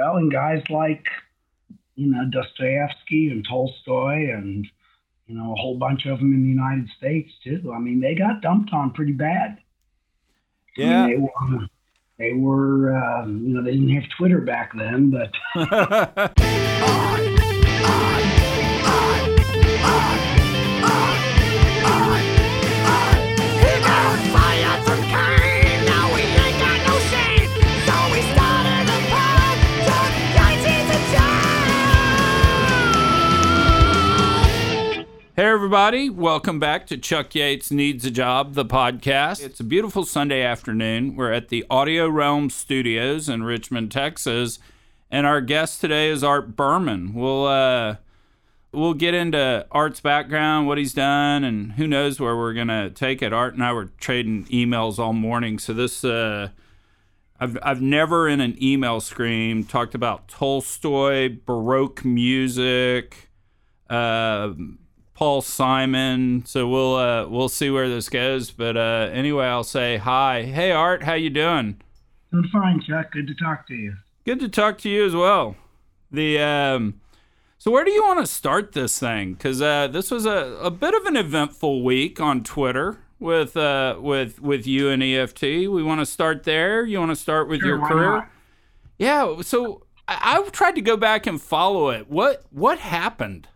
well, and guys like, you know, Dostoevsky and Tolstoy and, you know, a whole bunch of them in the United States too. I mean, they got dumped on pretty bad. Yeah. I mean, they were, they were um, you know, they didn't have Twitter back then, but. Hey, everybody, welcome back to Chuck Yates Needs a Job, the podcast. It's a beautiful Sunday afternoon. We're at the Audio Realm Studios in Richmond, Texas, and our guest today is Art Berman. We'll, uh, we'll get into Art's background, what he's done, and who knows where we're going to take it. Art and I were trading emails all morning, so this, uh, I've, I've never in an email stream talked about Tolstoy, Baroque music, uh, Paul Simon. So we'll uh, we'll see where this goes. But uh, anyway, I'll say hi. Hey Art, how you doing? I'm fine, Chuck. Good to talk to you. Good to talk to you as well. The um, so where do you want to start this thing? Because uh, this was a, a bit of an eventful week on Twitter with uh, with with you and EFT. We want to start there. You want to start with Sure, your career? not? Yeah. So I, I've tried to go back and follow it. What what happened?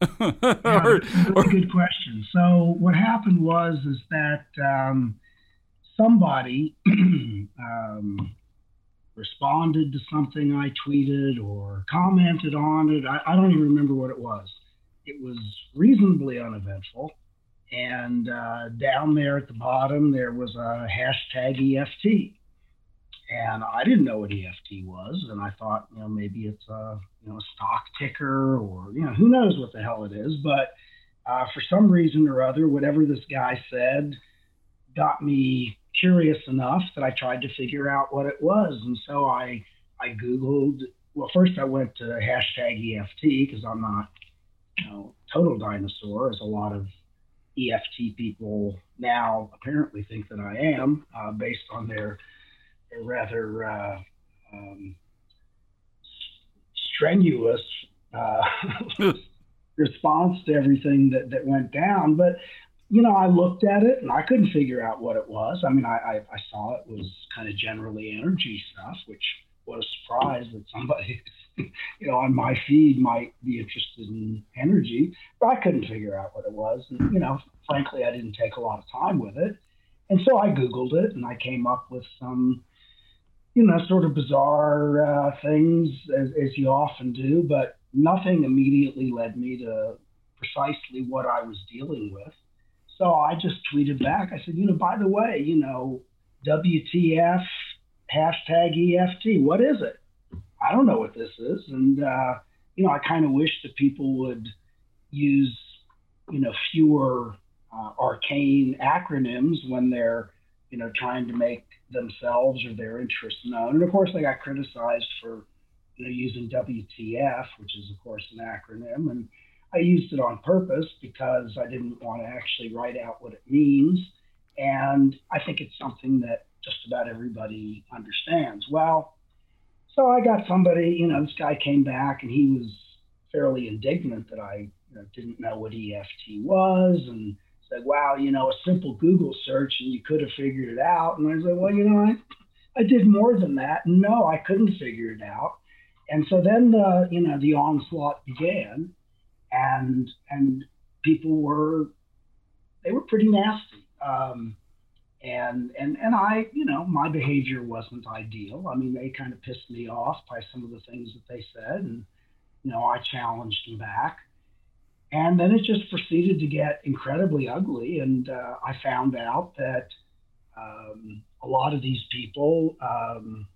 Yeah, Or- really good question. So what happened was is that um, somebody um, responded to something I tweeted or commented on it. I, I don't even remember what it was. It was reasonably uneventful. And uh, down there at the bottom, there was a hashtag EFT. And I didn't know what EFT was. And I thought, you know, maybe it's a, you know, a stock ticker or, you know, who knows what the hell it is. But uh, for some reason or other, whatever this guy said got me curious enough that I tried to figure out what it was. And so I, I Googled, well, first I went to hashtag EFT because I'm not, you know, total dinosaur, as a lot of EFT people now apparently think that I am, uh, based on their, their rather uh, um, strenuous uh, response to everything that, that went down. But, you know, I looked at it and I couldn't figure out what it was. I mean, I, I, I saw it was kind of generally energy stuff, which what a surprise that somebody, you know, on my feed might be interested in energy. But I couldn't figure out what it was. And, you know, frankly, I didn't take a lot of time with it. And so I Googled it and I came up with some, you know, sort of bizarre uh, things as, as you often do, but nothing immediately led me to precisely what I was dealing with. So I just tweeted back. I said, you know, by the way, you know, WTF hashtag EFT. What is it? I don't know what this is. And, uh, you know, I kind of wish that people would use, you know, fewer uh, arcane acronyms when they're, you know, trying to make themselves or their interests known. And of course, I got criticized for, you know, using WTF, which is of course an acronym, and I used it on purpose because I didn't want to actually write out what it means. And I think it's something that just about everybody understands. Well, so I got somebody, you know, this guy came back and he was fairly indignant that I you know, didn't know what EFT was and said, wow, you know, a simple Google search and you could have figured it out. And I was like, well, you know, I, I did more than that. No, I couldn't figure it out. And so then the, you know, the onslaught began and, and people were, they were pretty nasty. Um, and, and, and I, you know, my behavior wasn't ideal. I mean, they kind of pissed me off by some of the things that they said. And, you know, I challenged them back. And then it just proceeded to get incredibly ugly. And uh, I found out that um, a lot of these people, um,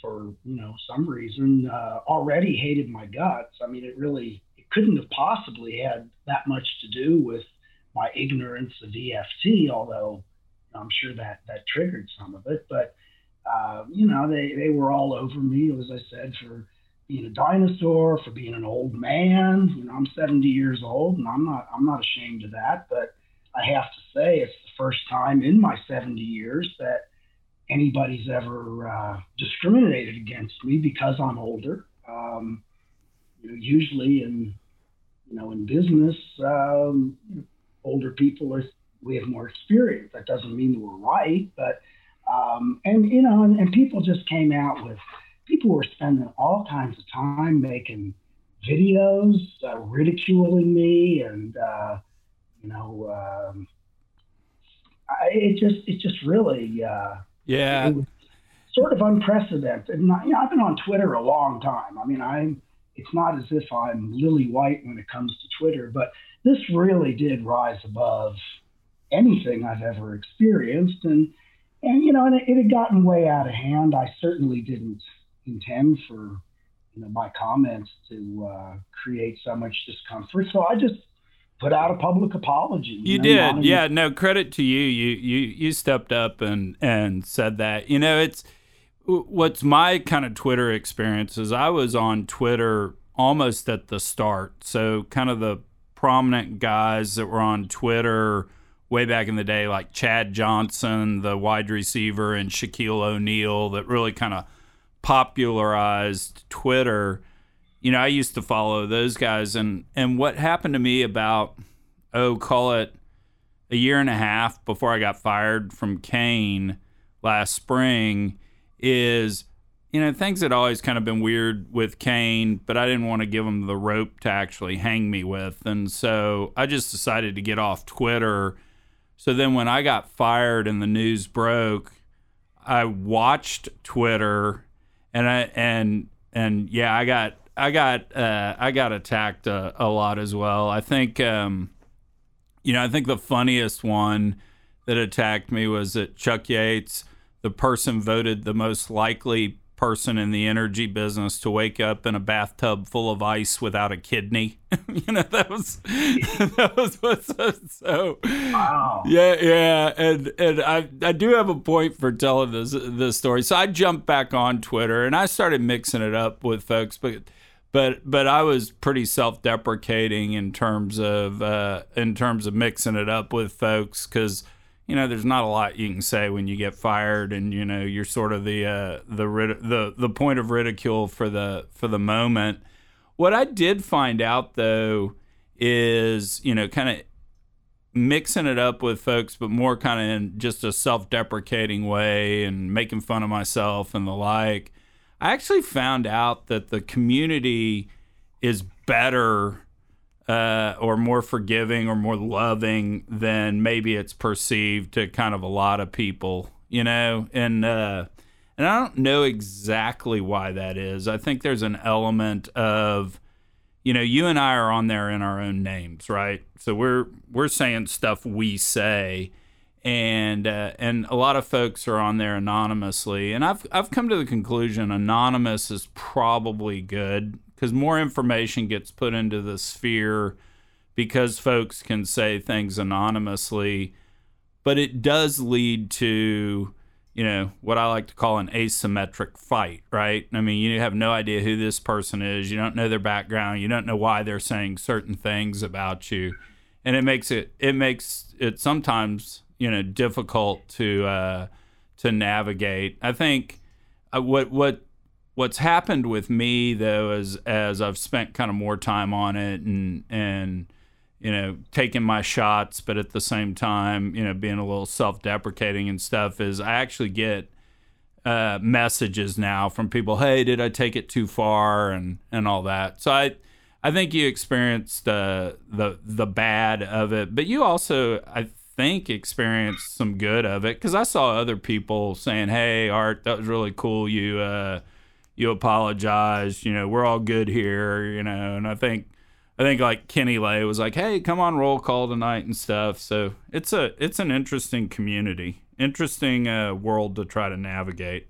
for you know some reason, uh, already hated my guts. I mean, it really it couldn't have possibly had that much to do with my ignorance of EFT, although I'm sure that that triggered some of it. But uh, you know, they they were all over me, as I said, for being a dinosaur, for being an old man. You know, I'm 70 years old, and I'm not I'm not ashamed of that. But I have to say, it's the first time in my 70 years that anybody's ever uh, discriminated against me because I'm older. Um, you know, usually in you know in business, um, older people are we have more experience. That doesn't mean we're right, but um, and you know, and, and people just came out with people were spending all kinds of time making videos uh, ridiculing me and uh, you know um, I, it just it just really uh, yeah. sort of unprecedented. And you know, I've been on Twitter a long time. I mean I'm it's not as if I'm lily white when it comes to Twitter but this really did rise above anything I've ever experienced. And and you know and it, it had gotten way out of hand. I certainly didn't intend for you know my comments to uh, create so much discomfort. So I just put out a public apology. You, you know, did, yeah. No credit to you. You you you stepped up and and said that. You know, it's what's my kind of Twitter experience is I was on Twitter almost at the start. So kind of the prominent guys that were on Twitter way back in the day, like Chad Johnson, the wide receiver, and Shaquille O'Neal, that really kind of popularized Twitter, you know, I used to follow those guys and and what happened to me about oh, call it a year and a half before I got fired from Kayne last spring is you know, things had always kind of been weird with Kayne, but I didn't want to give him the rope to actually hang me with. And so I just decided to get off Twitter. So then when I got fired and the news broke, I watched Twitter and I and and yeah, I got I got uh, I got attacked a, a, lot as well. I think um, you know I think the funniest one that attacked me was that Chuck Yates, the person voted the most likely person in the energy business to wake up in a bathtub full of ice without a kidney. you know, that was that was what's so wow. Yeah, yeah. And and I I do have a point for telling this this story. So I jumped back on Twitter and I started mixing it up with folks, but but but I was pretty self-deprecating in terms of uh, in terms of mixing it up with folks because you know, there's not a lot you can say when you get fired, and you know, you're sort of the uh, the the the point of ridicule for the for the moment. What I did find out though is, you know, kind of mixing it up with folks, but more kind of in just a self-deprecating way and making fun of myself and the like. I actually found out that the community is better uh, or more forgiving or more loving than maybe it's perceived to kind of a lot of people, you know, and uh, and I don't know exactly why that is. I think there's an element of, you know, you and I are on there in our own names, right? So we're we're saying stuff we say, and uh, and a lot of folks are on there anonymously, and I've I've come to the conclusion anonymous is probably good because more information gets put into the sphere because folks can say things anonymously. But it does lead to, you know, what I like to call an asymmetric fight, right? I mean, you have no idea who this person is. You don't know their background. You don't know why they're saying certain things about you. And it makes it, it makes it sometimes, you know, difficult to, uh, to navigate. I think uh, what, what, what's happened with me though is as I've spent kind of more time on it and and you know taking my shots but at the same time you know being a little self-deprecating and stuff is I actually get uh, messages now from people hey did I take it too far? and and all that. So I I think you experienced the the the bad of it but you also I think experienced some good of it because I saw other people saying hey Art that was really cool you uh you apologize. You know, we're all good here. You know, and I think I think like Kenny Lay was like, "Hey, come on roll call tonight and stuff." So it's a it's an interesting community, interesting uh, world to try to navigate.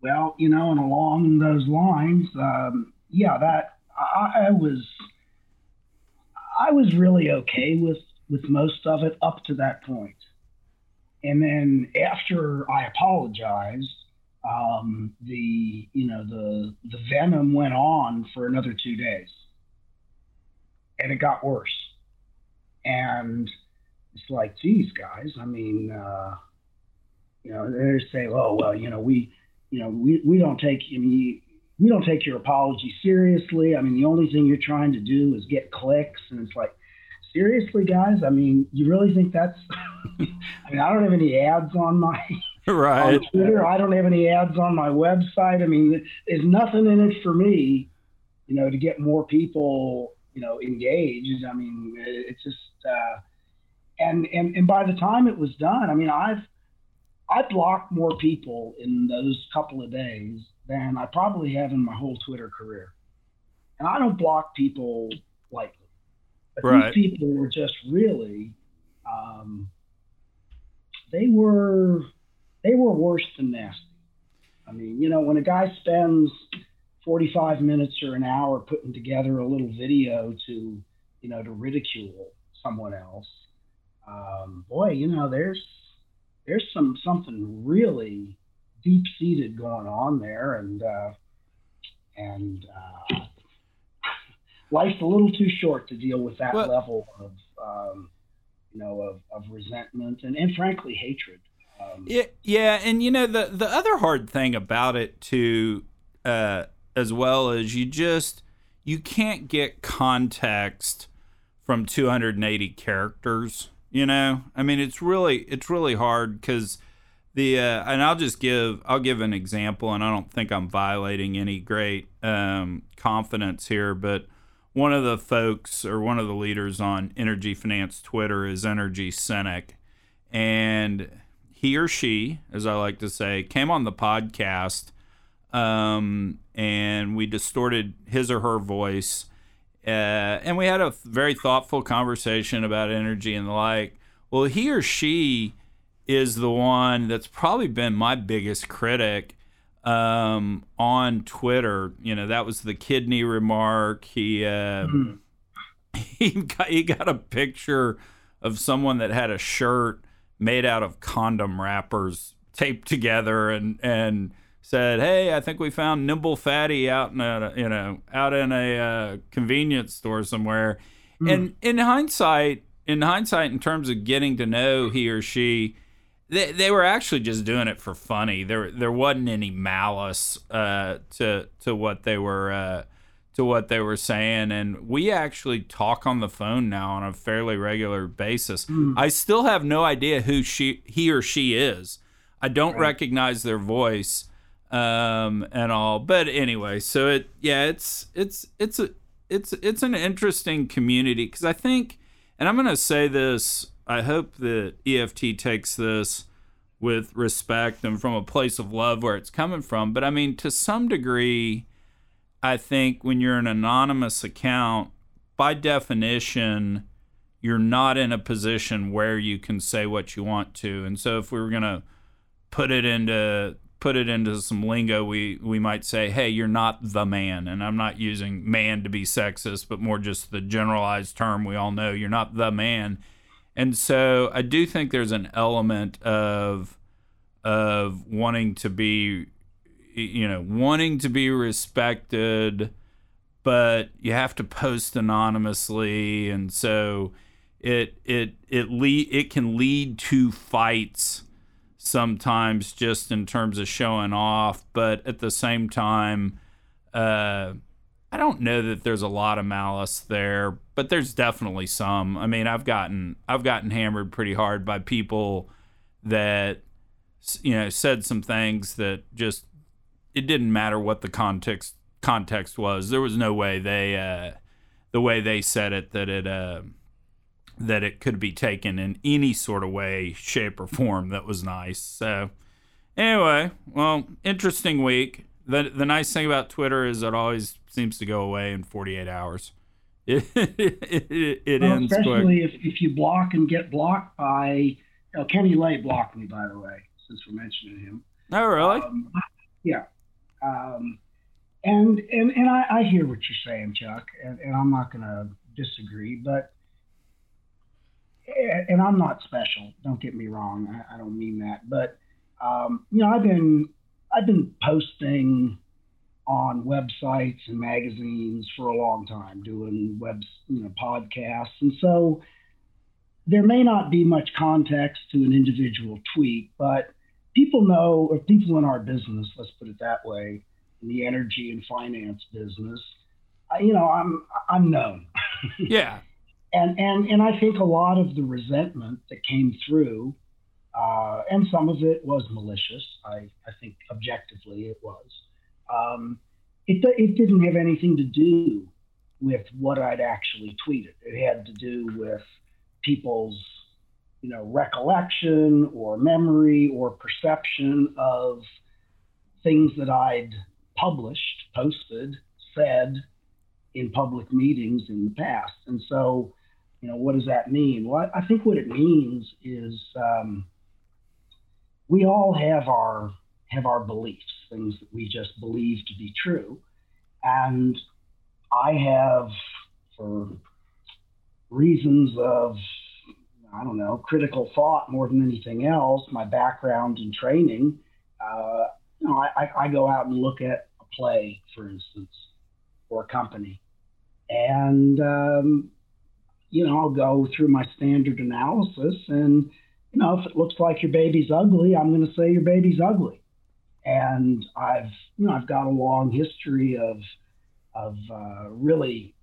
Well, you know, and along those lines, um, yeah, that I, I was I was really okay with with most of it up to that point. And then after I apologized, um, the you know the the venom went on for another two days, and it got worse. And it's like, geez, guys, I mean, uh, you know, they say, oh well, you know, we, you know, we, we don't take I mean, we don't take your apology seriously. I mean, the only thing you're trying to do is get clicks, and it's like, seriously, guys. I mean, you really think that's? I mean, I don't have any ads on my right on Twitter. I don't have any ads on my website. I mean, there's nothing in it for me, you know, to get more people, you know, engaged. I mean, it's just, uh, and and and by the time it was done, I mean, I've I blocked more people in those couple of days than I probably have in my whole Twitter career. And I don't block people lightly. But right. these people were just really, um, they were, they were worse than nasty. I mean, you know, when a guy spends 45 minutes or an hour putting together a little video to, you know, to ridicule someone else, um, boy, you know, there's there's some something really deep seated going on there, and uh, and uh, life's a little too short to deal with that well, level of um, you know of, of resentment and, and frankly hatred. Um, yeah, yeah, and you know the the other hard thing about it too, uh, as well as you just you can't get context from 280 characters you know, I mean, it's really it's really hard because the uh, and I'll just give I'll give an example, and I don't think I'm violating any great um, confidence here, but one of the folks or one of the leaders on Energy Finance Twitter is Energy Cynic, and he or she, as I like to say, came on the podcast, um, and we distorted his or her voice uh, and we had a very thoughtful conversation about energy and the like. Well, he or she is the one that's probably been my biggest critic um, on Twitter. You know, that was the kidney remark. He uh, mm-hmm. he got he got a picture of someone that had a shirt made out of condom wrappers taped together and and said, "Hey, I think we found Nimble Fatty out in a you know out in a uh, convenience store somewhere." Mm. And in hindsight, in hindsight, in terms of getting to know he or she, they, they were actually just doing it for funny. There there wasn't any malice uh, to to what they were uh, to what they were saying, and we actually talk on the phone now on a fairly regular basis. Mm. I still have no idea who she he or she is. I don't right. recognize their voice um, and all. But anyway, so it yeah, it's it's it's a it's it's an interesting community because I think, and I'm gonna say this. I hope that EFT takes this with respect and from a place of love where it's coming from. But I mean, to some degree, I think when you're an anonymous account, by definition, you're not in a position where you can say what you want to. And so if we were gonna put it into put it into some lingo, we we might say, "Hey, you're not the man," and I'm not using "man" to be sexist, but more just the generalized term we all know. You're not the man, and so I do think there's an element of of wanting to be, you know, wanting to be respected, but you have to post anonymously, and so it it it lead it can lead to fights sometimes just in terms of showing off, but at the same time, uh, I don't know that there's a lot of malice there, but there's definitely some. I mean, I've gotten I've gotten hammered pretty hard by people that you know said some things that just it didn't matter what the context context was. There was no way they uh, the way they said it that it uh, that it could be taken in any sort of way, shape, or form that was nice. So, anyway, well, interesting week. The, the nice thing about Twitter is it always seems to go away in 48 hours. It, it, it well, ends especially quick. If, if you block and get blocked by you Kenny Lay blocked me, by the way, since we're mentioning him. Oh, really? Um, yeah. Um, and and and I, I hear what you're saying, Chuck, and, and I'm not going to disagree, but and I'm not special. Don't get me wrong. I, I don't mean that, but um, you know, I've been I've been posting on websites and magazines for a long time, doing web you know podcasts, and so there may not be much context to an individual tweet, but people know, or people in our business, let's put it that way, in the energy and finance business, I, you know, I'm I'm known. yeah. And and and I think a lot of the resentment that came through, uh, and some of it was malicious. I I think objectively it was. Um, it it didn't have anything to do with what I'd actually tweeted. It had to do with people's you know, recollection or memory or perception of things that I'd published, posted, said in public meetings in the past. And so, you know, what does that mean? Well, I think what it means is um, we all have our have our beliefs, things that we just believe to be true, and I have, for reasons of I don't know, critical thought more than anything else, my background and training, uh, you know, I, I go out and look at a play, for instance, or a company. And, um, you know, I'll go through my standard analysis. And, you know, if it looks like your baby's ugly, I'm going to say your baby's ugly. And I've, you know, I've got a long history of, of uh, really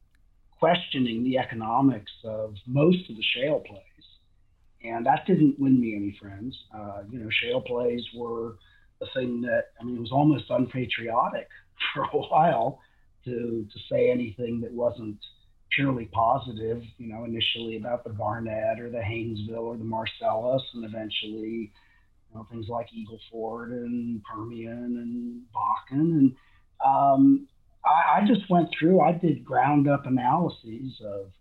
questioning the economics of most of the shale plays and that didn't win me any friends. Uh, you know, shale plays were the thing that I mean, it was almost unpatriotic for a while to to say anything that wasn't purely positive. You know, initially about the Barnett or the Haynesville or the Marcellus, and eventually. You know, things like Eagle Ford and Permian and Bakken, and um, I, I just went through. I did ground up analyses of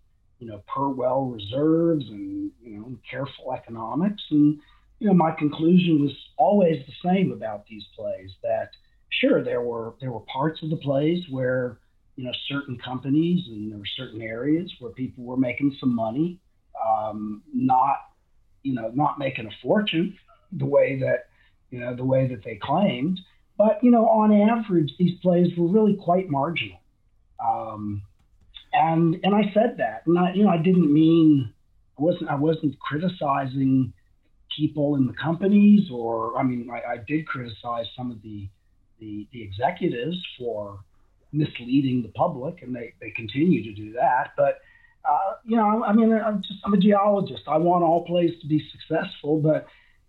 you know, per well reserves and, you know, careful economics. And, you know, my conclusion was always the same about these plays that sure, there were, there were parts of the plays where, you know, certain companies and there were certain areas where people were making some money, um, not, you know, not making a fortune the way that, you know, the way that they claimed. But, you know, on average, these plays were really quite marginal. Um, and and I said that, and I, you know, I didn't mean I wasn't I wasn't criticizing people in the companies, or I mean, I, I did criticize some of the, the the executives for misleading the public, and they they continue to do that. But uh, you know, I mean, I'm just I'm a geologist. I want all plays to be successful, but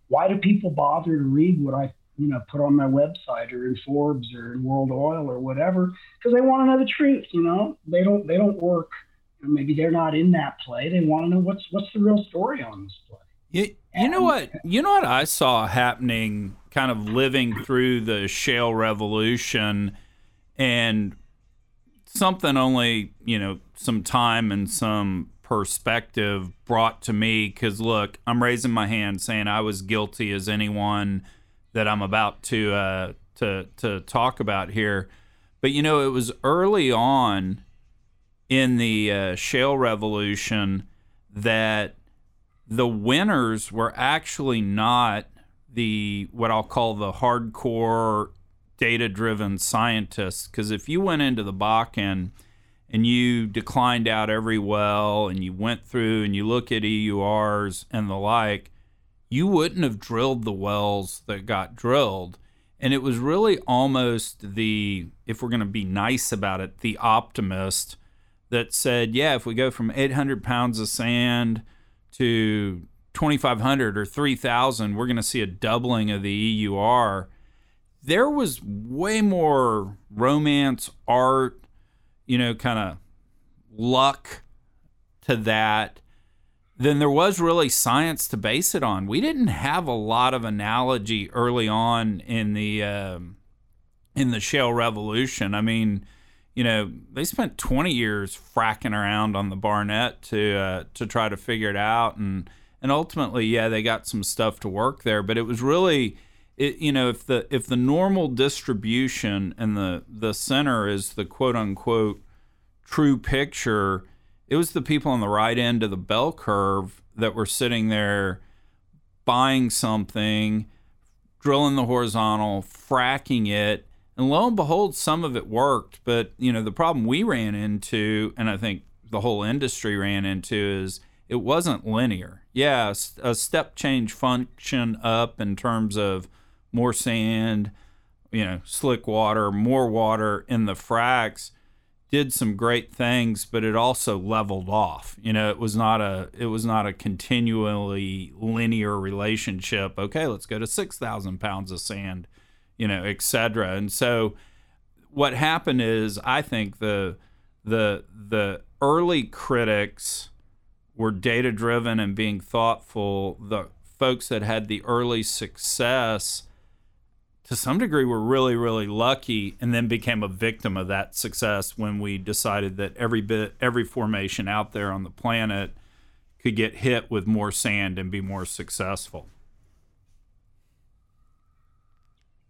why do people bother to read what I you know, put on my website or in Forbes or in World Oil or whatever, because they want to know the truth. You know, they don't they don't work. Maybe they're not in that play. They want to know what's what's the real story on this play. You, you know what? You know what I saw happening, kind of living through the shale revolution, and something only you know some time and some perspective brought to me. Because look, I'm raising my hand, saying I was guilty as anyone that I'm about to uh, to to talk about here. But you know, it was early on in the uh, shale revolution that the winners were actually not the what I'll call the hardcore data driven scientists. Because if you went into the Bakken and you declined out every well and you went through and you look at EURs and the like, you wouldn't have drilled the wells that got drilled. And it was really almost the, if we're going to be nice about it, the optimist that said, yeah, if we go from 800 pounds of sand to 2,500 or 3,000, we're going to see a doubling of the EUR. There was way more romance, art, you know, kind of luck to that then there was really science to base it on. We didn't have a lot of analogy early on in the um, in the shale revolution. I mean, you know, they spent 20 years fracking around on the Barnett to uh, to try to figure it out, and and ultimately, yeah, they got some stuff to work there. But it was really, it, you know, if the if the normal distribution and the the center is the quote unquote true picture it was the people on the right end of the bell curve that were sitting there buying something, drilling the horizontal, fracking it, and lo and behold, some of it worked. But you know, the problem we ran into, and I think the whole industry ran into, is it wasn't linear. Yeah, a step change function up in terms of more sand, you know, slick water, more water in the fracks did some great things, but it also leveled off. You know, it was not a it was not a continually linear relationship. Okay, let's go to six thousand pounds of sand, you know, etc. And so, what happened is, I think the the the early critics were data driven and being thoughtful. The folks that had the early success to some degree we were really really lucky and then became a victim of that success when we decided that every bit every formation out there on the planet could get hit with more sand and be more successful.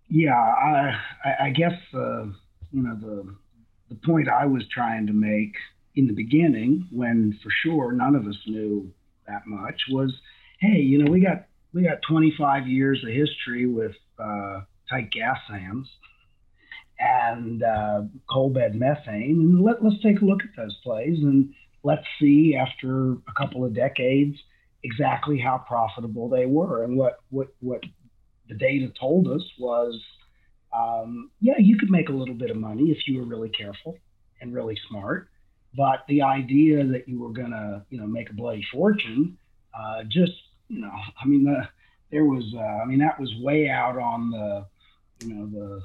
Yeah i i guess uh, you know the the point i was trying to make in the beginning when for sure none of us knew that much was hey you know we got we got 25 years of history with uh, gas sands and uh, coal bed methane. And let, let's take a look at those plays and let's see after a couple of decades exactly how profitable they were. And what, what, what the data told us was um, yeah, you could make a little bit of money if you were really careful and really smart. But the idea that you were going to, you know, make a bloody fortune, uh, just, you know, I mean, the, there was, uh, I mean, that was way out on the, you know the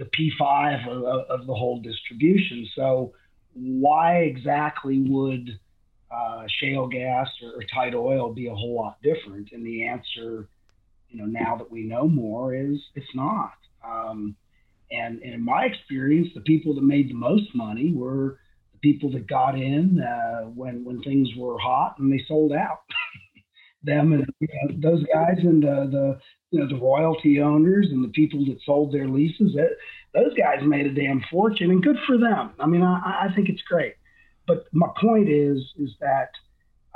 the P5 of, of the whole distribution. So why exactly would uh, shale gas or, or, tight oil be a whole lot different? And the answer, you know, now that we know more, is it's not. Um, and, and, in my experience, the people that made the most money were the people that got in uh, when when things were hot and they sold out. Them and you know, those guys and uh, the you know, the royalty owners and the people that sold their leases, that, those guys made a damn fortune, and good for them. I mean, I, I think it's great. But my point is, is that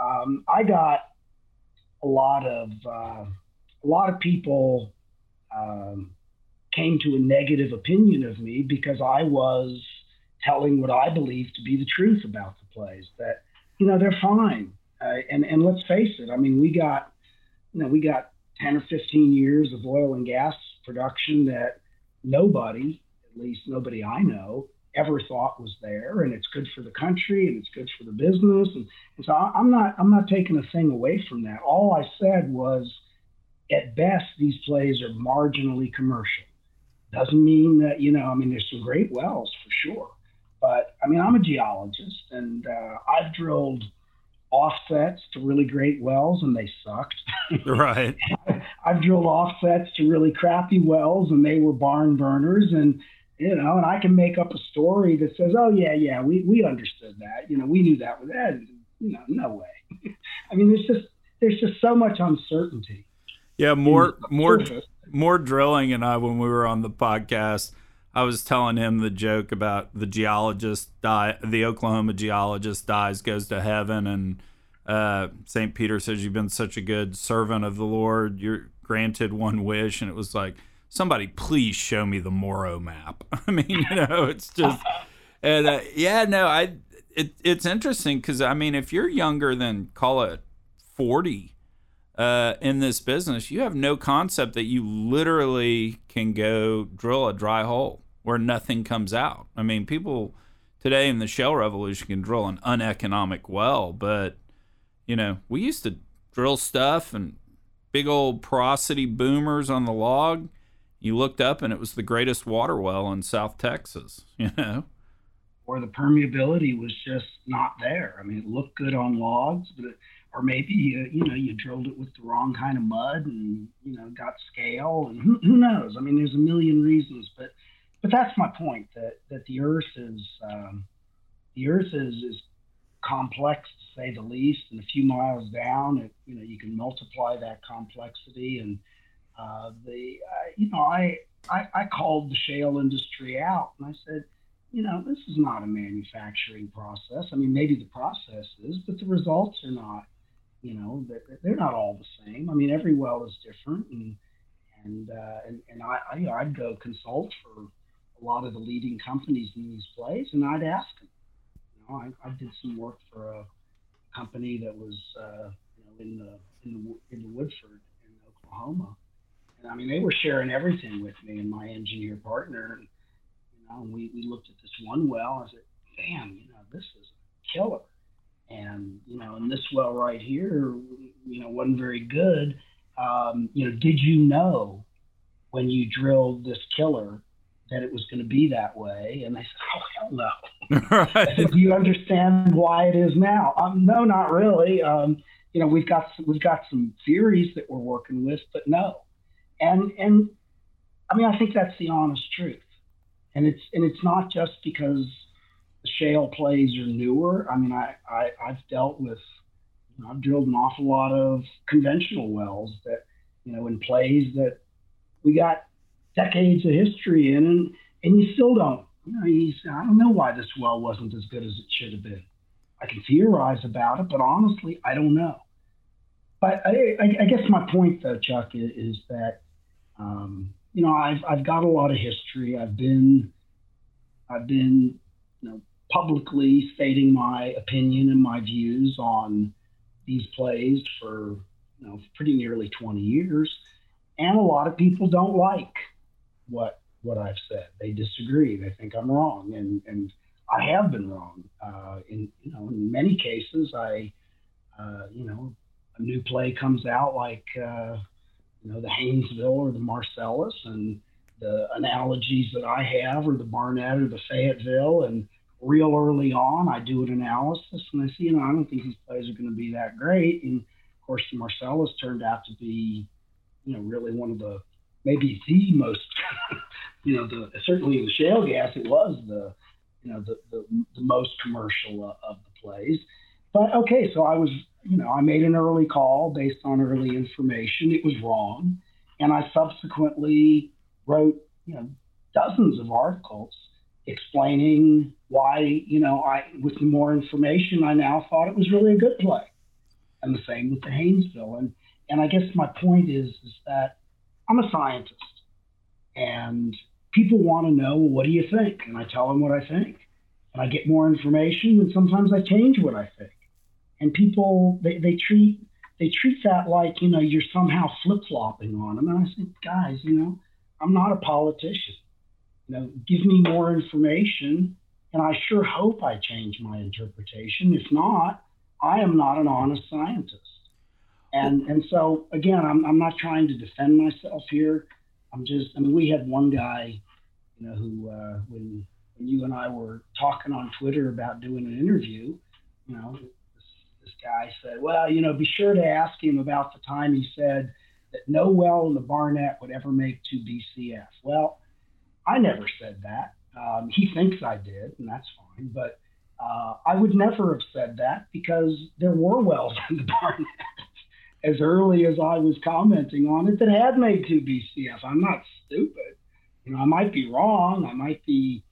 um, I got a lot of uh, a lot of people um, came to a negative opinion of me because I was telling what I believe to be the truth about the plays. That you know they're fine, uh, and and let's face it. I mean, we got you know we got 10 or 15 years of oil and gas production that nobody, at least nobody I know, ever thought was there. And it's good for the country and it's good for the business. And, and so I'm not, I'm not taking a thing away from that. All I said was, at best, these plays are marginally commercial. Doesn't mean that, you know, I mean, there's some great wells for sure. But I mean, I'm a geologist and uh, I've drilled offsets to really great wells and they sucked. Right. I've drilled offsets to really crappy wells and they were barn burners and you know, and I can make up a story that says, "Oh yeah, yeah, we we understood that. You know, we knew that was that. You know, no way. I mean, there's just there's just so much uncertainty. Yeah, more more more drilling and I when we were on the podcast, I was telling him the joke about the geologist die, the Oklahoma geologist dies, goes to heaven, and uh, St. Peter says, You've been such a good servant of the Lord. You're granted one wish. And it was like, Somebody, please show me the Morrow map. I mean, you know, it's just, and uh, yeah, no, I, it, it's interesting because, I mean, if you're younger than, call it 40, uh, in this business, you have no concept that you literally can go drill a dry hole where nothing comes out. I mean, people today in the shale revolution can drill an uneconomic well, but you know, we used to drill stuff and big old porosity boomers on the log. You looked up and it was the greatest water well in South Texas, you know. Or the permeability was just not there. I mean, it looked good on logs, but it, or maybe you, you know you drilled it with the wrong kind of mud and you know got scale and who, who knows? I mean, there's a million reasons, but but that's my point that that the Earth is um, the Earth is is complex to say the least. And a few miles down, it, you know, you can multiply that complexity. And uh, the, uh, you know, I, I, I called the shale industry out, and I said, you know, this is not a manufacturing process. I mean, maybe the process is, but the results are not. You know, they're, they're not all the same. I mean, every well is different, and and uh, and, and I, I I'd go consult for a lot of the leading companies in these plays, and I'd ask them, You know, I, I did some work for a company that was, uh, you know, in the in the in Woodford in Oklahoma, And, I mean, they were sharing everything with me and my engineer partner. And, you know, and we, we looked at this one well. I said, damn, you know, this is a killer. And, you know, and this well right here, you know, wasn't very good. Um, you know, did you know when you drilled this killer that it was going to be that way? And they said, oh, hell no. right. I said, do you understand why it is now? Um, no, not really. Um, you know, we've got we've got some theories that we're working with, but no. And and I mean, I think that's the honest truth. And it's and it's not just because the shale plays are newer. I mean, I, I I've dealt with you know, I've drilled an awful lot of conventional wells that you know in plays that we got decades of history in, and and you still don't. You know, I don't know why this well wasn't as good as it should have been. I can theorize about it, but honestly, I don't know. But I, I, I guess my point, though, Chuck, is, is that um, you know I've I've got a lot of history. I've been I've been you know publicly stating my opinion and my views on these plays for you know pretty nearly 20 years, and a lot of people don't like what what I've said. They disagree. They think I'm wrong, and and I have been wrong. Uh, in you know in many cases, I uh, you know a new play comes out like uh, you know the Haynesville or the Marcellus, and the analogies that I have are the Barnett or the Fayetteville, and real early on I do an analysis and I see you know I don't think these plays are going to be that great, and of course the Marcellus turned out to be you know really one of the maybe the most you know the certainly in the shale gas it was the you know the the, the most commercial of the plays. But okay, so I was you know, I made an early call based on early information. It was wrong. And I subsequently wrote, you know, dozens of articles explaining why, you know, I, with more information, I now thought it was really a good play. And the same with the Haynesville. And, and I guess my point is, is that I'm a scientist and people want to know, well, what do you think? And I tell them what I think. And I get more information and sometimes I change what I think and people they, they treat they treat that like you know you're somehow flip flopping on them. And I said, guys, you know, I'm not a politician. You know, give me more information, and I sure hope I change my interpretation. If not, I am not an honest scientist. And and so again, I'm I'm not trying to defend myself here. I'm just I mean we had one guy, you know, who uh, when when you and I were talking on Twitter about doing an interview, you know, this guy said, well, you know, be sure to ask him about the time he said that no well in the Barnett would ever make 2 BCF. Well, I never said that. Um, he thinks I did, and that's fine. But uh, I would never have said that because there were wells in the Barnett as early as I was commenting on it that had made 2 BCF. I'm not stupid. You know, I might be wrong. I might be,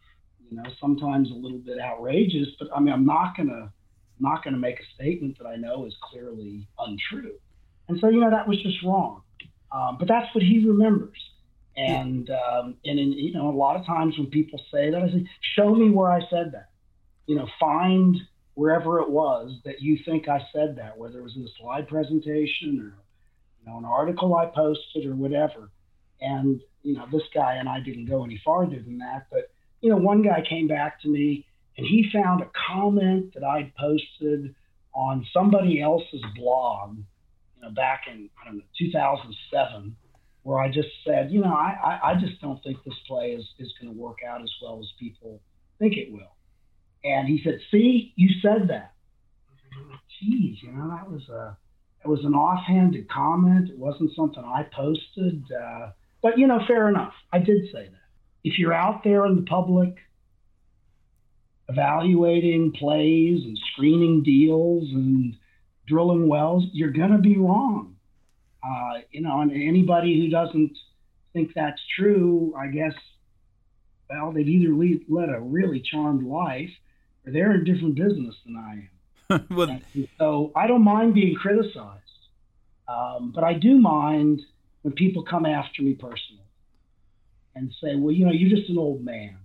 you know, sometimes a little bit outrageous, but I mean, I'm not going to not to make a statement that I know is clearly untrue. And so, you know, that was just wrong. Um, but that's what he remembers. And um, and in, you know, a lot of times when people say that, I say, show me where I said that. You know, find wherever it was that you think I said that, whether it was in a slide presentation or you know an article I posted or whatever. And you know, this guy and I didn't go any farther than that, but you know, one guy came back to me and he found a comment that I'd posted on somebody else's blog, you know, back in I don't know 2007, where I just said, you know, I, I, I just don't think this play is, is going to work out as well as people think it will. And he said, see, you said that. Geez, you know, that was a it was an offhanded comment. It wasn't something I posted. Uh, but you know, fair enough. I did say that. If you're out there in the public evaluating plays and screening deals and drilling wells, you're going to be wrong. Uh, you know, and anybody who doesn't think that's true, I guess, well, they've either lead, led a really charmed life they're in different business than I am. well, so I don't mind being criticized, um, but I do mind when people come after me personally and say, well, you know, you're just an old man.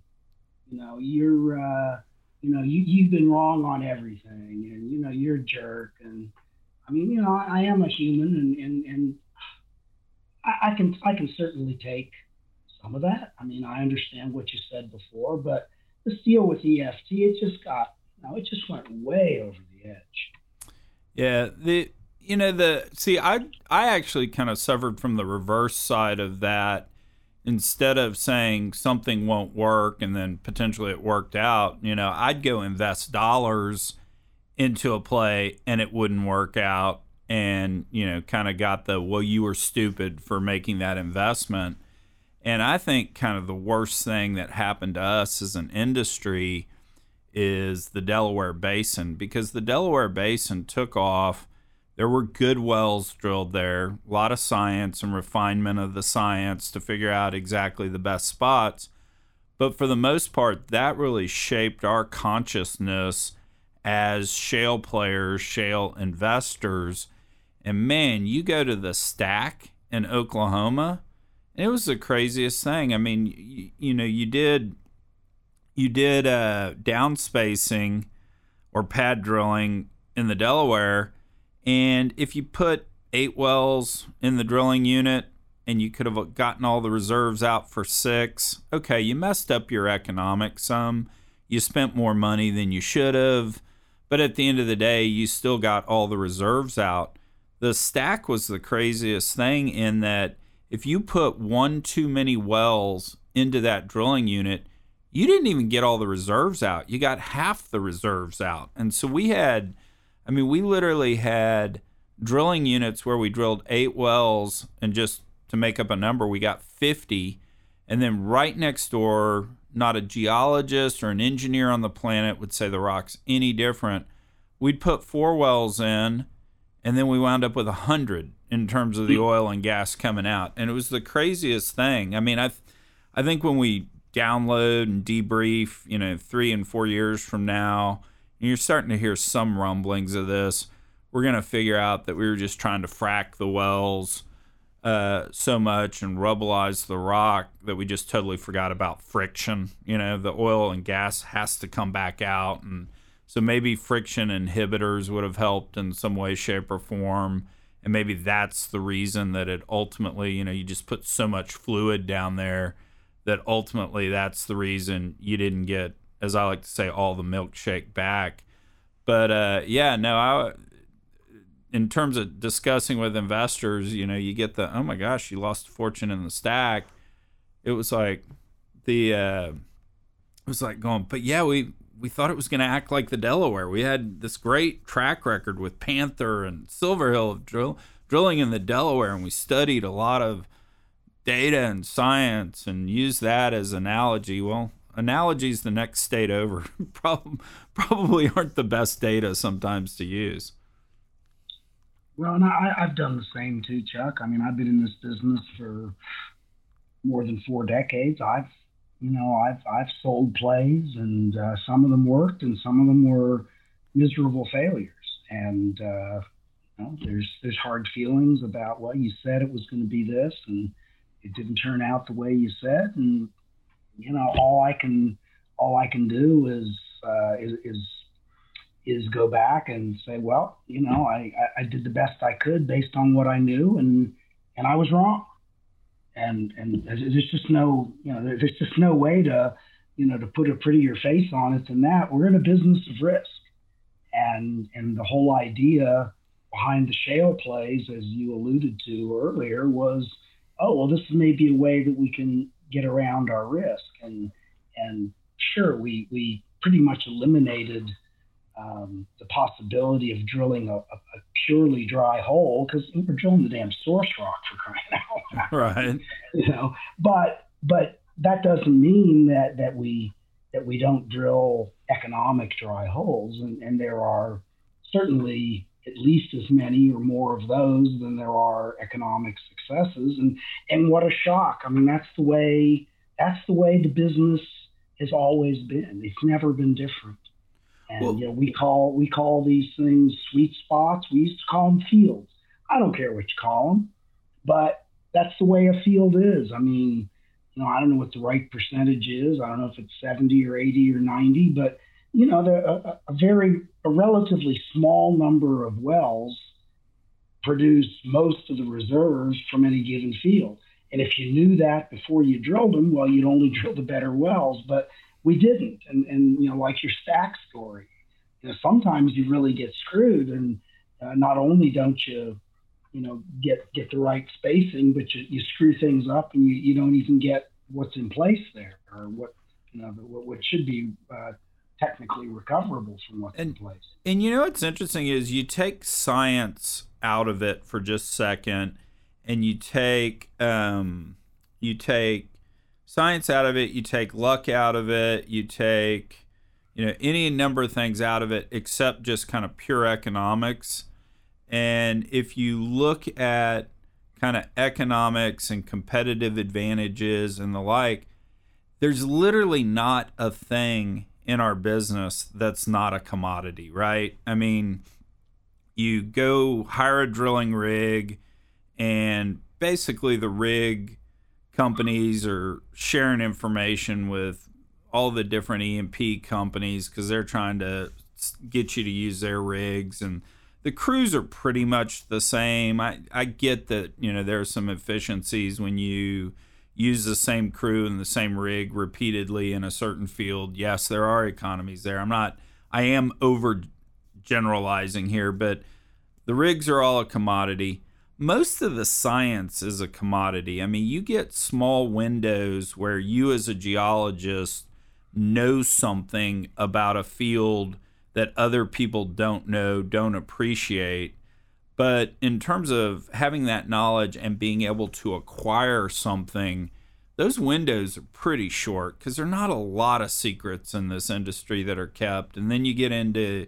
You know, you're, uh, you know, you, you've been wrong on everything and, you know, you're a jerk. And I mean, you know, I, I am a human and, and, and I, I can I can certainly take some of that. I mean, I understand what you said before, but this deal with EFT, it just got, you know, it just went way over the edge. Yeah, the you know the see, I I actually kind of suffered from the reverse side of that. Instead of saying something won't work and then potentially it worked out, you know, I'd go invest dollars into a play and it wouldn't work out and you know kind of got the well you were stupid for making that investment and I think kind of the worst thing that happened to us as an industry is the Delaware Basin because the Delaware Basin took off. There were good wells drilled there, a lot of science and refinement of the science to figure out exactly the best spots. But for the most part, that really shaped our consciousness as shale players, shale investors. And man, you go to the stack in Oklahoma, it was the craziest thing. I mean, you, you know, you did you did uh, down spacing or pad drilling in the Delaware, and if you put eight wells in the drilling unit and you could have gotten all the reserves out for six, okay, you messed up your economics some. You spent more money than you should have, but at the end of the day, you still got all the reserves out. The stack was the craziest thing in that if you put one too many wells into that drilling unit, you didn't even get all the reserves out. You got half the reserves out. And so we had, I mean, we literally had drilling units where we drilled eight wells and just to make up a number, we got 50. And then right next door, not a geologist or an engineer on the planet would say the rock's any different. We'd put four wells in, and then we wound up with a hundred in terms of the oil and gas coming out, and it was the craziest thing. I mean, I, I think when we download and debrief, you know, three and four years from now, and you're starting to hear some rumblings of this. We're gonna figure out that we were just trying to frack the wells uh, so much and rubbleize the rock that we just totally forgot about friction. You know, the oil and gas has to come back out, and so maybe friction inhibitors would have helped in some way, shape, or form and maybe that's the reason that it ultimately you know you just put so much fluid down there that ultimately that's the reason you didn't get as i like to say all the milkshake back. But uh, yeah no i in terms of discussing with investors you know you get the oh my gosh you lost a fortune in the stack. It was like the uh, it was like going but yeah we we thought it was going to act like the Delaware. We had this great track record with Panther and Silverhill drill, drilling in the Delaware, and we studied a lot of data and science and used that as analogy. Well, analogies the next state over probably probably aren't the best data sometimes to use. Well, and I, I've done the same too, Chuck. I mean, I've been in this business for more than four decades. I've you know, I've I've sold plays, and uh, some of them worked, and some of them were miserable failures. And uh, you know, there's there's hard feelings about well, you said it was going to be this, and it didn't turn out the way you said, and you know, all I can all I can do is uh, is, is is go back and say, well, you know, I, I did the best I could based on what I knew, and and I was wrong and and there's just no you know there's just no way to you know to put a prettier face on it than that. We're in a business of risk, and and the whole idea behind the shale plays, as you alluded to earlier, was oh well this may be a way that we can get around our risk and and sure we we pretty much eliminated um, the possibility of drilling a, a, a purely dry hole because we're drilling the damn source rock for crying out loud. Right. You know, but but that doesn't mean that that we that we don't drill economic dry holes, and, and there are certainly at least as many or more of those than there are economic successes. And and what a shock! I mean, that's the way that's the way the business has always been. It's never been different. And well, you know, we call we call these things sweet spots. We used to call them fields. I don't care what you call them, but that's the way a field is. I mean, you know, I don't know what the right percentage is. I don't know if it's 70 or 80 or 90, but you know, a, a very a relatively small number of wells produce most of the reserves from any given field. And if you knew that before you drilled them, well, you'd only drill the better wells. But we didn't. And, and you know, like your stack story, you know, sometimes you really get screwed. And uh, not only don't you, you know, get get the right spacing, but you, you screw things up and you, you don't even get what's in place there or what you know what, what should be uh, technically recoverable from what's and, in place. And you know what's interesting is you take science out of it for just a second, and you take um, you take science out of it, you take luck out of it, you take you know any number of things out of it except just kind of pure economics. And if you look at kind of economics and competitive advantages and the like, there's literally not a thing in our business that's not a commodity, right? I mean, you go hire a drilling rig, and basically the rig companies are sharing information with all the different E&P companies because they're trying to get you to use their rigs and the crews are pretty much the same. I, I get that, you know, there are some efficiencies when you use the same crew and the same rig repeatedly in a certain field. Yes, there are economies there. I'm not I am over generalizing here, but the rigs are all a commodity. Most of the science is a commodity. I mean, you get small windows where you as a geologist know something about a field that other people don't know, don't appreciate. But in terms of having that knowledge and being able to acquire something, those windows are pretty short because there are not a lot of secrets in this industry that are kept. And then you get into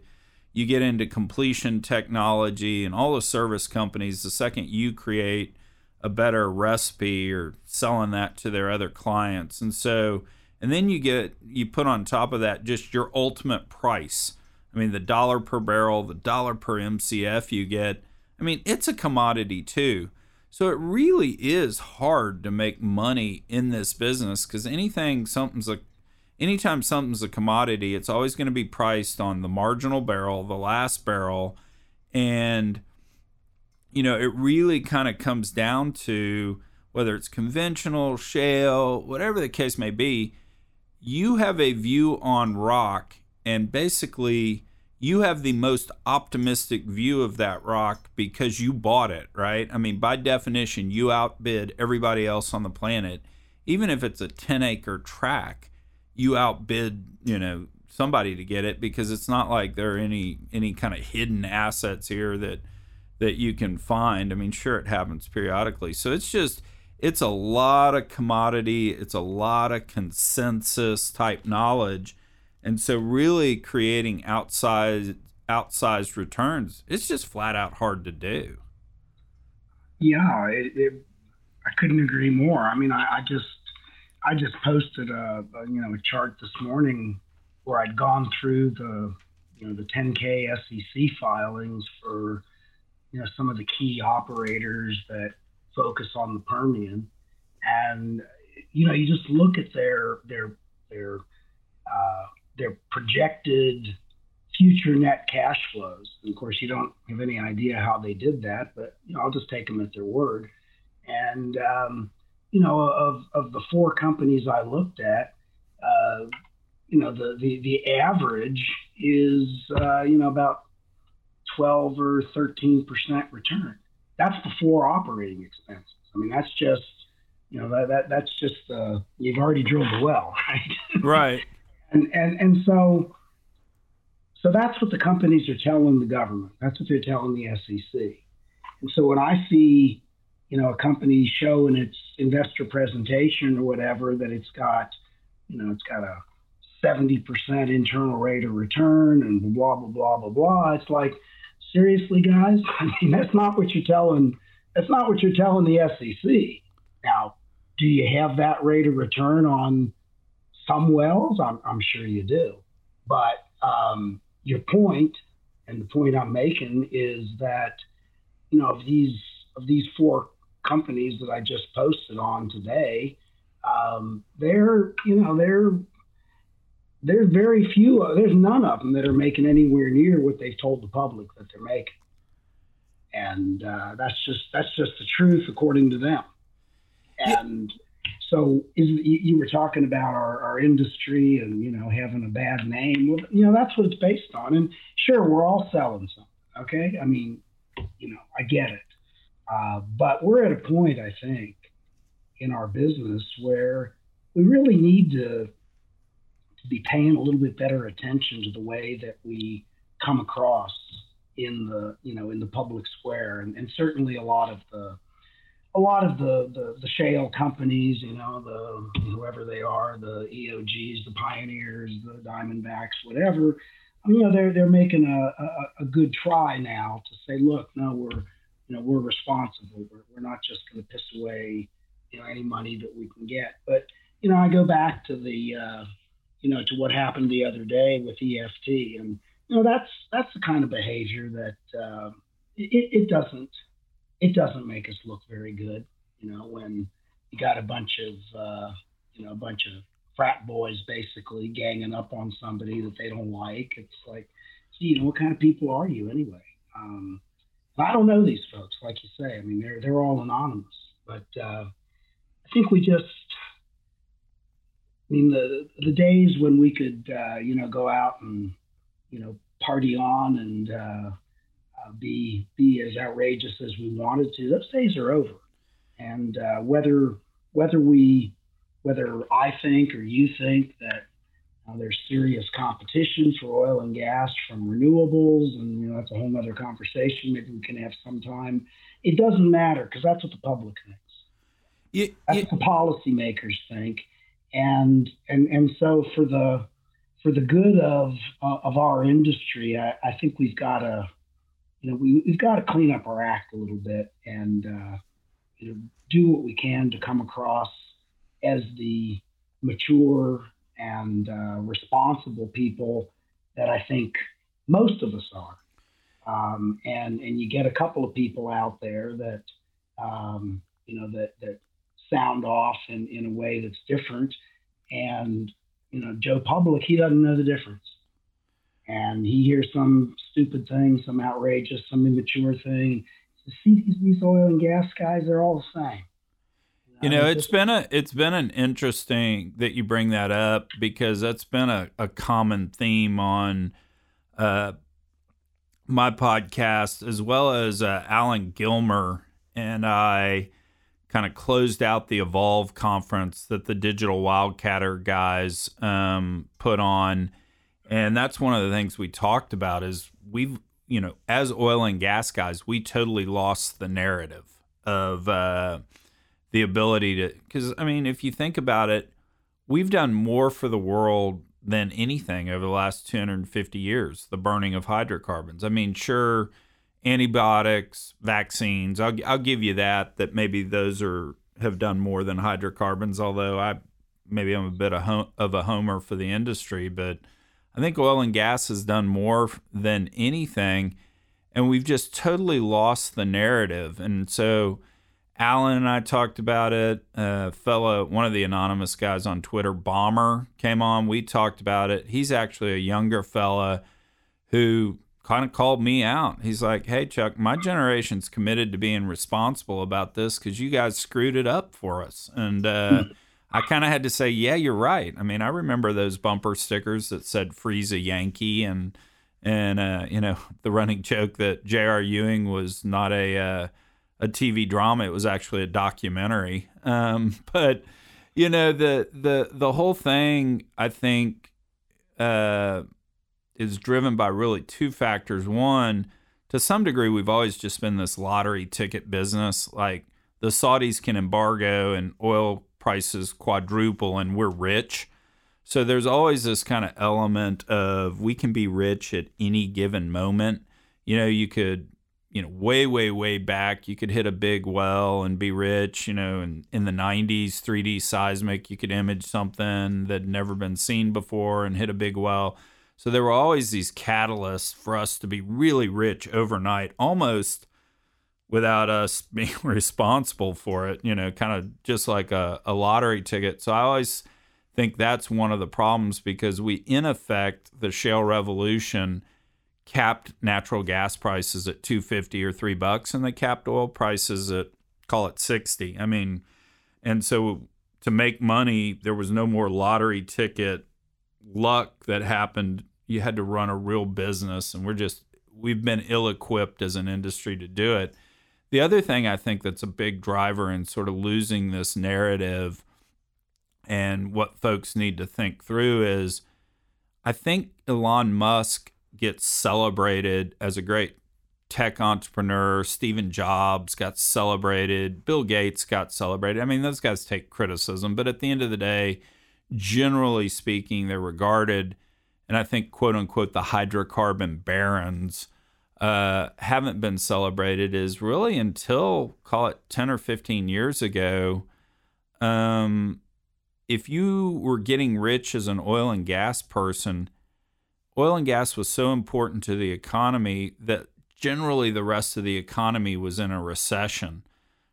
you get into completion technology and all the service companies. The second you create a better recipe or selling that to their other clients, and so and then you get you put on top of that just your ultimate price I mean, the dollar per barrel, the dollar per MCF you get, I mean, it's a commodity too. So it really is hard to make money in this business because anything, something's a, anytime something's a commodity, it's always going to be priced on the marginal barrel, the last barrel. And, you know, it really kind of comes down to whether it's conventional, shale, whatever the case may be, you have a view on rock and basically you have the most optimistic view of that rock because you bought it, right? I mean, by definition, you outbid everybody else on the planet. Even if it's a 10 acre track, you outbid, you know, somebody to get it because it's not like there are any any kind of hidden assets here that that you can find. I mean, sure it happens periodically. So it's just it's a lot of commodity, it's a lot of consensus type knowledge and so really creating outsized outsized returns, it's just flat out hard to do. Yeah, it, it, I couldn't agree more. I mean, I, I just I just posted a, a, you know a chart this morning where I'd gone through the you know the 10K SEC filings for you know some of the key operators that focus on the Permian, and you know you just look at their their their uh, their projected future net cash flows. And of course, you don't have any idea how they did that, but you know, I'll just take them at their word. And um, you know, of of the four companies I looked at, uh, you know, the the the average is uh, you know about twelve or thirteen percent return. That's before operating expenses. I mean, that's just you know that, that that's just uh, you've already drilled the well, right? Right. And, and, and so, so that's what the companies are telling the government. That's what they're telling the SEC. And so when I see, you know, a company show in its investor presentation or whatever that it's got, you know, it's got a 70% internal rate of return and blah, blah, blah, blah, blah. It's like, seriously, guys? I mean, that's not what you're telling, that's not what you're telling the SEC. Now, do you have that rate of return on some wells, I'm, I'm sure you do. But um, your point, and the point I'm making is that, you know, of these of these four companies that I just posted on today, um, they're, you know, they're there's very few, there's none of them that are making anywhere near what they've told the public that they're making. and uh, that's just that's just the truth according to them. And so, is, you were talking about our, our industry and you know having a bad name. Well, you know that's what it's based on. And sure, we're all selling something. Okay, I mean, you know, I get it, uh, but we're at a point, I think, in our business where we really need to to be paying a little bit better attention to the way that we come across in the you know in the public square. And, and certainly a lot of the a lot of the, the, the shale companies, you know, the whoever they are, the EOGs, the pioneers, the Diamondbacks, whatever, you know, they're they're making a, a, a good try now to say, look, no, we're you know we're responsible. We're, we're not just going to piss away you know any money that we can get. But you know, I go back to the uh, you know to what happened the other day with EFT, and you know that's that's the kind of behavior that uh, it, it doesn't it doesn't make us look very good. You know, when you got a bunch of uh, you know a bunch of frat boys basically ganging up on somebody that they don't like. It's like, you know, what kind of people are you anyway? Um, I don't know these folks, like you say. I mean, they're they're all anonymous, but uh, I think we just I mean, the the days when we could, uh, you know, go out and, you know, party on and uh, uh, be be as outrageous as we wanted to, those days are over. And uh, whether whether we whether I think or you think that uh, there's serious competition for oil and gas from renewables, and you know that's a whole other conversation. Maybe we can have some time. It doesn't matter because that's what the public thinks. Yeah, that's what the policymakers think and and and so for the for the good of uh, of our industry, I, I think we've got to you know we, we've got to clean up our act a little bit and uh, you know do what we can to come across as the mature and uh, responsible people that I think most of us are. Um, and and you get a couple of people out there that um, you know that that sound off in, in a way that's different. And, you know, Joe Public, he doesn't know the difference. And he hears some stupid thing, some outrageous, some immature thing. See these, these oil and gas guys, they're all the same. You know, it's been a it's been an interesting that you bring that up because that's been a, a common theme on uh, my podcast as well as uh, Allen Gilmer and I kind of closed out the Evolve conference that the Digital Wildcatter guys um, put on. And that's one of the things we talked about is we've, you know, as oil and gas guys, we totally lost the narrative of uh, the ability to, because, I mean, if you think about it, we've done more for the world than anything over the last 250 years, the burning of hydrocarbons. I mean, sure antibiotics, vaccines. I'll I'll give you that that maybe those are have done more than hydrocarbons. Although I maybe I'm a bit of a homer for the industry, but I think oil and gas has done more than anything, and we've just totally lost the narrative. And so. Allen and I talked about it. A fellow, one of the anonymous guys on Twitter, Bomber, came on. We talked about it. He's actually a younger fella who kind of called me out. He's like, "Hey Chuck, my generation's committed to being responsible about this because you guys screwed it up for us." And uh, I kind of had to say, "Yeah, you're right." I mean, I remember those bumper stickers that said "Freeze a Yankee" and and uh, you know the running joke that J.R. Ewing was not a uh, a TV drama; it was actually a documentary. Um, but you know the the the whole thing, I think. Uh, is driven by really two factors. One, to some degree, we've always just been this lottery ticket business. Like the Saudis can embargo and oil prices quadruple, and we're rich. So there's always this kind of element of we can be rich at any given moment. You know, you could, you know, way, way, way back, you could hit a big well and be rich. You know, and in the 90s, 3D seismic, you could image something that had never been seen before and hit a big well. So there were always these catalysts for us to be really rich overnight, almost without us being responsible for it, you know, kind of just like a, a lottery ticket. So I always think that's one of the problems because we, in effect, the shale revolution capped natural gas prices at 250 or 3 bucks and they capped oil prices at call it 60. I mean, and so to make money, there was no more lottery ticket luck that happened. You had to run a real business and we're just we've been ill-equipped as an industry to do it. The other thing I think that's a big driver in sort of losing this narrative and what folks need to think through is I think Elon Musk gets celebrated as a great tech entrepreneur. Stephen Jobs got celebrated. Bill Gates got celebrated. I mean, those guys take criticism, but at the end of the day, generally speaking, they're regarded, and I think, quote unquote, the hydrocarbon barons uh, haven't been celebrated is really until, call it 10 or 15 years ago. Um, if you were getting rich as an oil and gas person, oil and gas was so important to the economy that generally the rest of the economy was in a recession.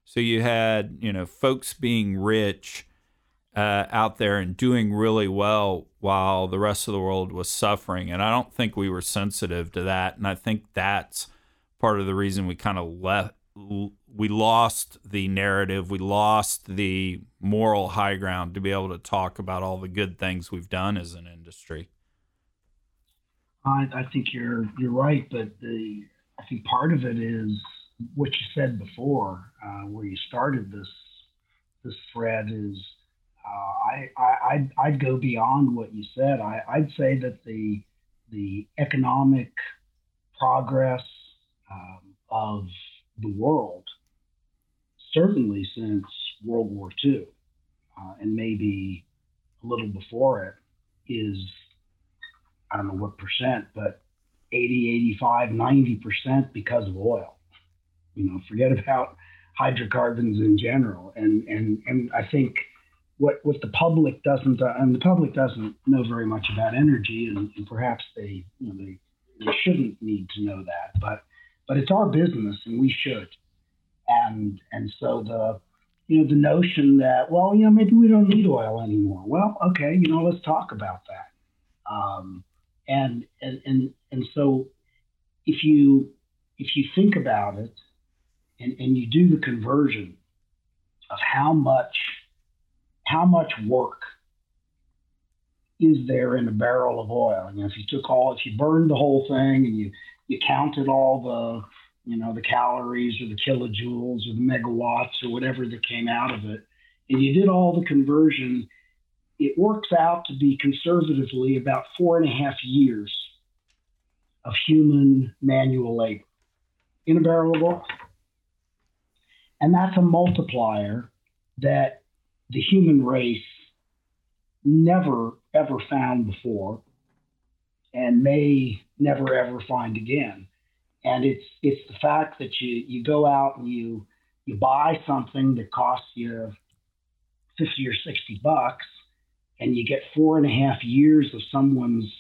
So you had, you know, folks being rich uh, out there and doing really well while the rest of the world was suffering. And I don't think we were sensitive to that. And I think that's part of the reason we kind of left. We lost the narrative. We lost the moral high ground to be able to talk about all the good things we've done as an industry. I, I think you're you're right, but the I think part of it is what you said before, uh, where you started this this thread is uh, I, I I'd, I'd, go beyond what you said. I, I'd say that the the economic progress um, of the world, certainly since World War II, uh, and maybe a little before it, is I don't know what percent, but 80, 85, 90% because of oil. You know, forget about hydrocarbons in general. And, and, and I think what, what the public doesn't, and the public doesn't know very much about energy, and, and perhaps they, you know, they, they shouldn't need to know that, but, but it's our business and we should. And, and so the, you know, the notion that, well, you know, maybe we don't need oil anymore. Well, okay, you know, let's talk about that. Um, and and and, and so if you if you think about it and, and you do the conversion of how much how much work is there in a barrel of oil? And if you took all, if you burned the whole thing and you you counted all the you know the calories or the kilojoules or the megawatts or whatever that came out of it, and you did all the conversion, it works out to be conservatively about four and a half years of human manual labor in a barrel of oil. And that's a multiplier that the human race never ever found before and may never ever find again. And it's it's the fact that you you go out and you you buy something that costs you 50 or 60 bucks and you get four and a half years of someone's,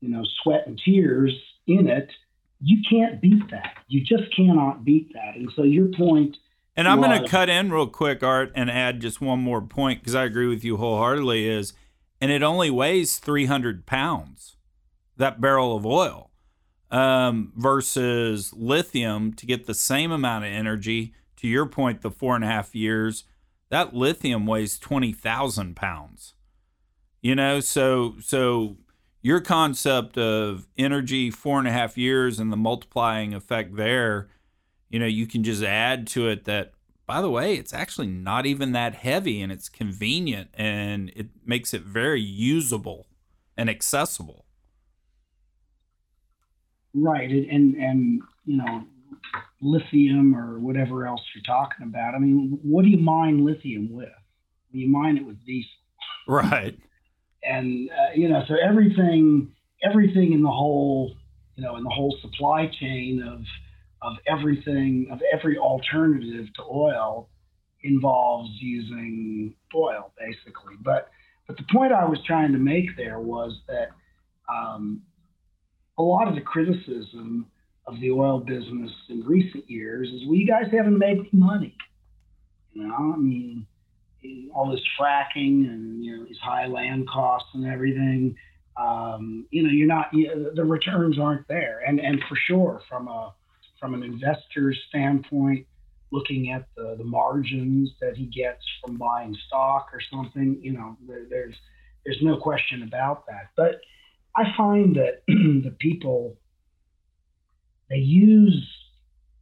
you know, sweat and tears in it, you can't beat that. You just cannot beat that. And so your point. And I'm going to cut in real quick, Art, and add just one more point because I agree with you wholeheartedly. Is and it only weighs 300 pounds, that barrel of oil, um, versus lithium to get the same amount of energy. To your point, the four and a half years, that lithium weighs 20,000 pounds. You know, so so your concept of energy four and a half years and the multiplying effect there, you know, you can just add to it that by the way, it's actually not even that heavy and it's convenient and it makes it very usable and accessible. Right. And, and, you know, lithium or whatever else you're talking about. I mean, what do you mine lithium with? You mine it with diesel. Right and uh, you know, so everything, everything in the whole, you know, in the whole supply chain of of everything of every alternative to oil involves using oil, basically. But but the point I was trying to make there was that um, a lot of the criticism of the oil business in recent years is, well, you guys haven't made any money. You know, I mean, all this fracking and you know these high land costs and everything. um, you know, you're not you, the returns aren't there, and and for sure from a from an investor's standpoint, looking at the the margins that he gets from buying stock or something, you know, there, there's there's no question about that. But I find that the people they use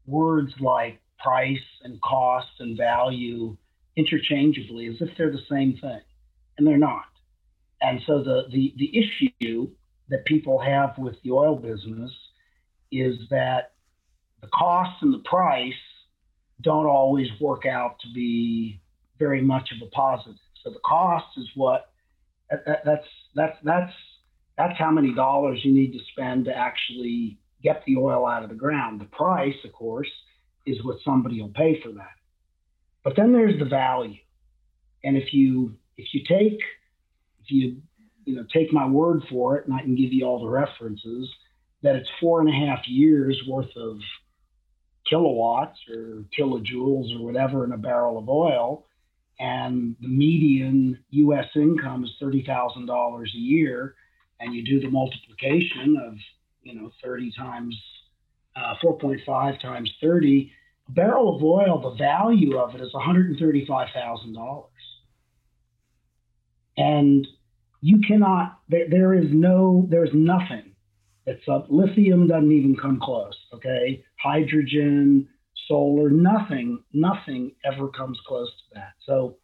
words like price and cost and value interchangeably as if they're the same thing, and they're not. And so the, the, the issue that people have with the oil business is that the cost and the price don't always work out to be very much of a positive. So the cost is what that, that's that's that's that's how many dollars you need to spend to actually get the oil out of the ground. The price, of course, is what somebody will pay for that. But then there's the value. And if you if you take if you you know take my word for it, and I can give you all the references, that it's four and a half years worth of kilowatts or kilojoules or whatever in a barrel of oil, and the median U.S. income is thirty thousand dollars a year, and you do the multiplication of you know thirty times uh, four point five times thirty, barrel of oil, the value of it is one hundred and you cannot. There, there is no. There's nothing. It's up. Lithium doesn't even come close. Okay, hydrogen, solar, nothing, nothing ever comes close to that. So,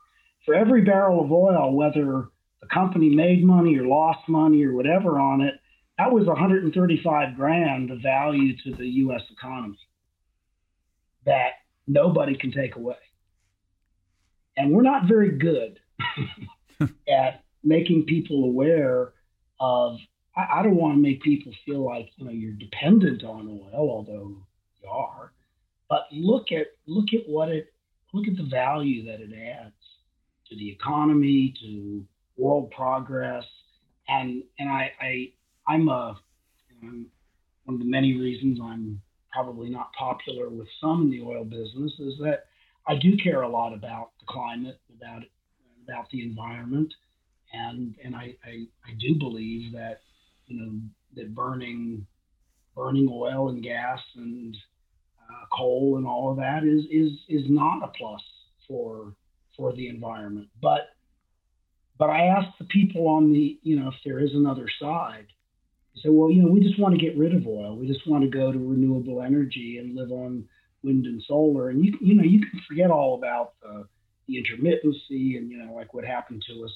for every barrel of oil, whether the company made money or lost money or whatever on it, that was 135 grand of value to the U.S. economy that nobody can take away. And we're not very good at making people aware of. I, I don't want to make people feel like you know you're dependent on oil, although you are. But look at look at what it look at the value that it adds to the economy, to world progress, and and I, I I'm a you know, one of the many reasons I'm probably not popular with some in the oil business is that I do care a lot about the climate, about about the environment, and and I, I, I do believe that you know that burning burning oil and gas and uh, coal and all of that is is is not a plus for for the environment. But but I ask the people on the you know if there is another side. Said, well, you know, we just want to get rid of oil. We just want to go to renewable energy and live on wind and solar. And you you know you can forget all about the, the intermittency and you know like what happened to us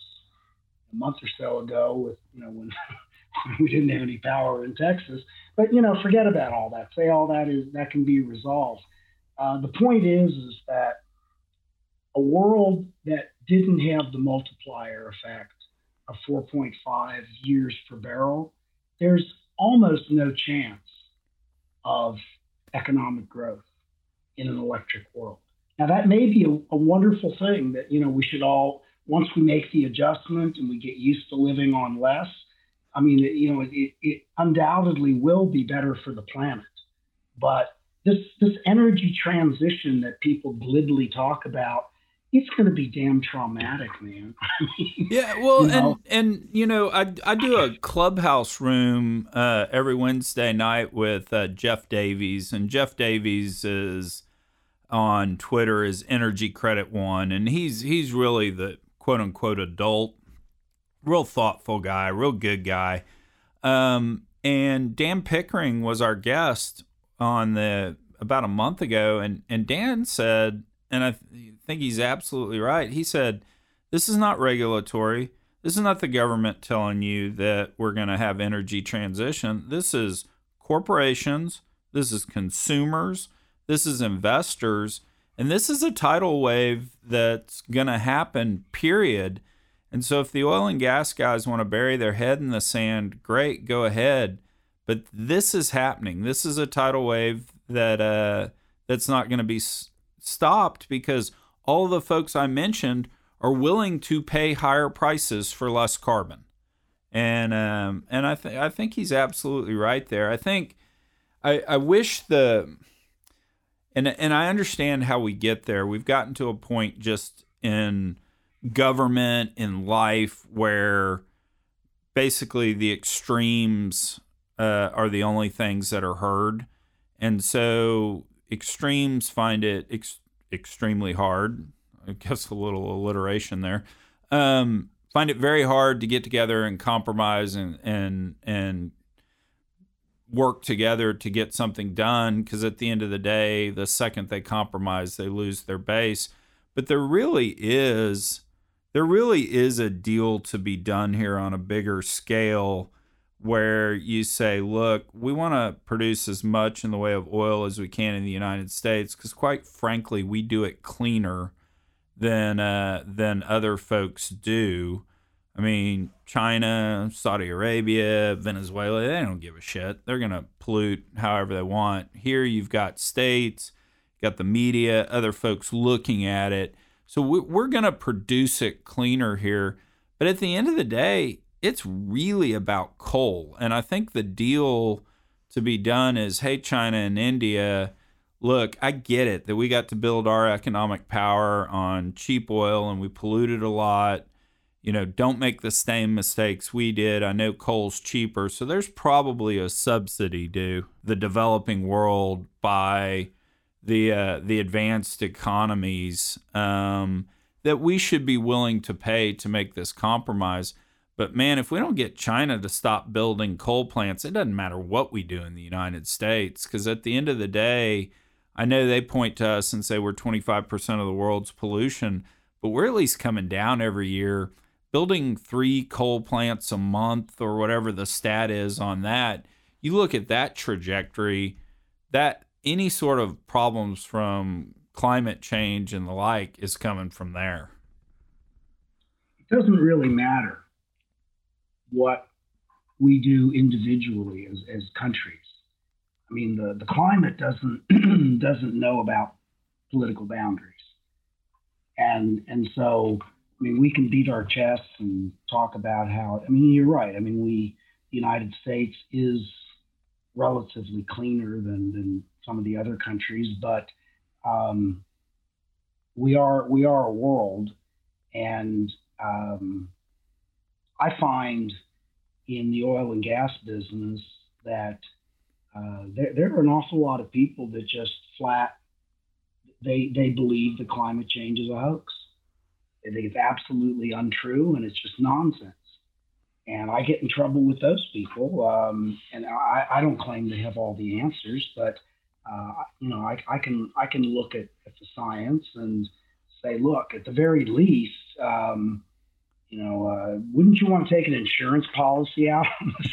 a month or so ago with you know when we didn't have any power in Texas. But you know, forget about all that. Say all that is that can be resolved. Uh, the point is, is that a world that didn't have the multiplier effect of 4.5 years per barrel, there's almost no chance of economic growth in an electric world. Now that may be a, a wonderful thing that you know we should all once we make the adjustment and we get used to living on less, I mean, you know, it, it undoubtedly will be better for the planet. But this this energy transition that people glibly talk about, it's going to be damn traumatic, man. yeah, well, you know? and and you know, I I do a clubhouse room uh, every Wednesday night with uh, Jeff Davies, and Jeff Davies is on Twitter is Energy Credit One, and he's he's really the quote unquote adult, real thoughtful guy, real good guy. Um, and Dan Pickering was our guest on the about a month ago, and and Dan said, and I th- think he's absolutely right. He said, "This is not regulatory. This is not the government telling you that we're going to have energy transition. This is corporations. This is consumers. This is investors." And this is a tidal wave that's going to happen, period. And so if the oil and gas guys want to bury their head in the sand, great, go ahead. But this is happening. This is a tidal wave that uh, that's not going to be stopped because all the folks I mentioned are willing to pay higher prices for less carbon. And um, and I think I think he's absolutely right there. I think I, I wish the and and I understand how we get there. We've gotten to a point just in government in life where basically the extremes uh, are the only things that are heard, and so extremes find it ex- extremely hard. I guess a little alliteration there. Um, find it very hard to get together and compromise and and and work together to get something done because at the end of the day the second they compromise they lose their base but there really is there really is a deal to be done here on a bigger scale where you say look we want to produce as much in the way of oil as we can in the United States because quite frankly we do it cleaner than uh, than other folks do I mean, China, Saudi Arabia, Venezuela, they don't give a shit. They're going to pollute however they want. Here you've got states, got the media, other folks looking at it. So we're going to produce it cleaner here. But at the end of the day, it's really about coal. And I think the deal to be done is hey, China and India, look, I get it that we got to build our economic power on cheap oil and we polluted a lot you know, don't make the same mistakes we did. I know coal's cheaper, so there's probably a subsidy due the developing world by the uh, the advanced economies um, that we should be willing to pay to make this compromise. But man, if we don't get China to stop building coal plants, it doesn't matter what we do in the United States, because at the end of the day, I know they point to us and say we're 25% of the world's pollution, but we're at least coming down every year building three coal plants a month or whatever the stat is on that, you look at that trajectory, that any sort of problems from climate change and the like is coming from there. It doesn't really matter what we do individually as, as countries. I mean, the, the climate doesn't doesn't know about political boundaries, and and so I mean, we can beat our chests and talk about how. I mean, you're right. I mean, we, the United States, is relatively cleaner than than some of the other countries, but um, we are we are a world, and um, I find in the oil and gas business that uh, there, there are an awful lot of people that just flat they they believe that climate change is a hoax they think it's absolutely untrue and it's just nonsense. And I get in trouble with those people. Um, and I, I, don't claim to have all the answers, but uh, you know, I, I, can I can look at, at, the science and say, look, at the very least, um, you know, uh, wouldn't you want to take an insurance policy out?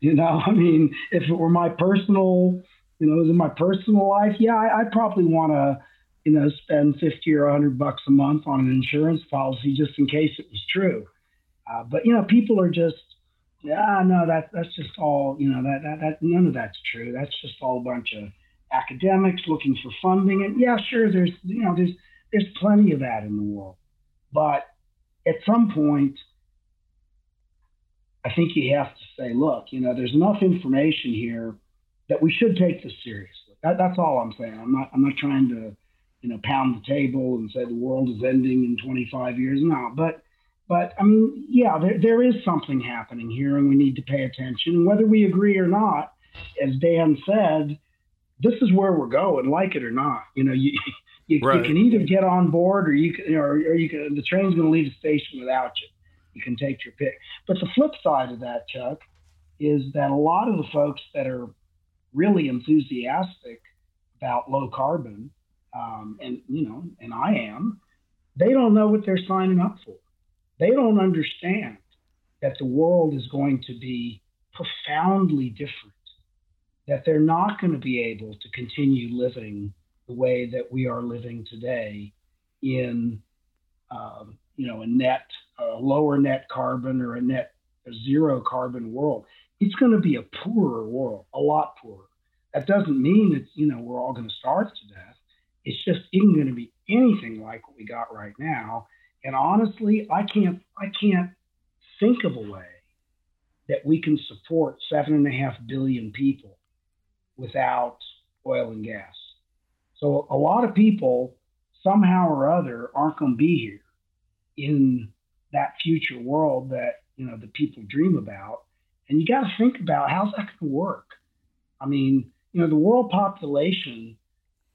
you know, I mean, if it were my personal, you know, in my personal life, yeah, I, I'd probably want to you know, spend 50 or 100 bucks a month on an insurance policy just in case it was true. Uh, but, you know, people are just, yeah, no, that, that's just all, you know, that, that, that, none of that's true. That's just all a bunch of academics looking for funding. And yeah, sure, there's, you know, there's, there's plenty of that in the world. But at some point, I think you have to say, look, you know, there's enough information here that we should take this seriously. That, that's all I'm saying. I'm not, I'm not trying to, you know, pound the table and say the world is ending in 25 years. No, but but I mean, yeah, there, there is something happening here, and we need to pay attention. Whether we agree or not, as Dan said, this is where we're going, like it or not. You know, you you, right. you can either get on board, or you can, or, or you can. The train's going to leave the station without you. You can take your pick. But the flip side of that, Chuck, is that a lot of the folks that are really enthusiastic about low carbon um, and you know, and I am, they don't know what they're signing up for. They don't understand that the world is going to be profoundly different. That they're not going to be able to continue living the way that we are living today in, um, you know, a net, a lower net carbon or a net zero carbon world. It's going to be a poorer world, a lot poorer. That doesn't mean that you know we're all going to starve to death it's just isn't going to be anything like what we got right now. And honestly, I can't I can't think of a way that we can support seven and a half billion people without oil and gas. So a lot of people somehow or other aren't going to be here in that future world that you know the people dream about. And you got to think about how's that going to work. I mean, you know, the world population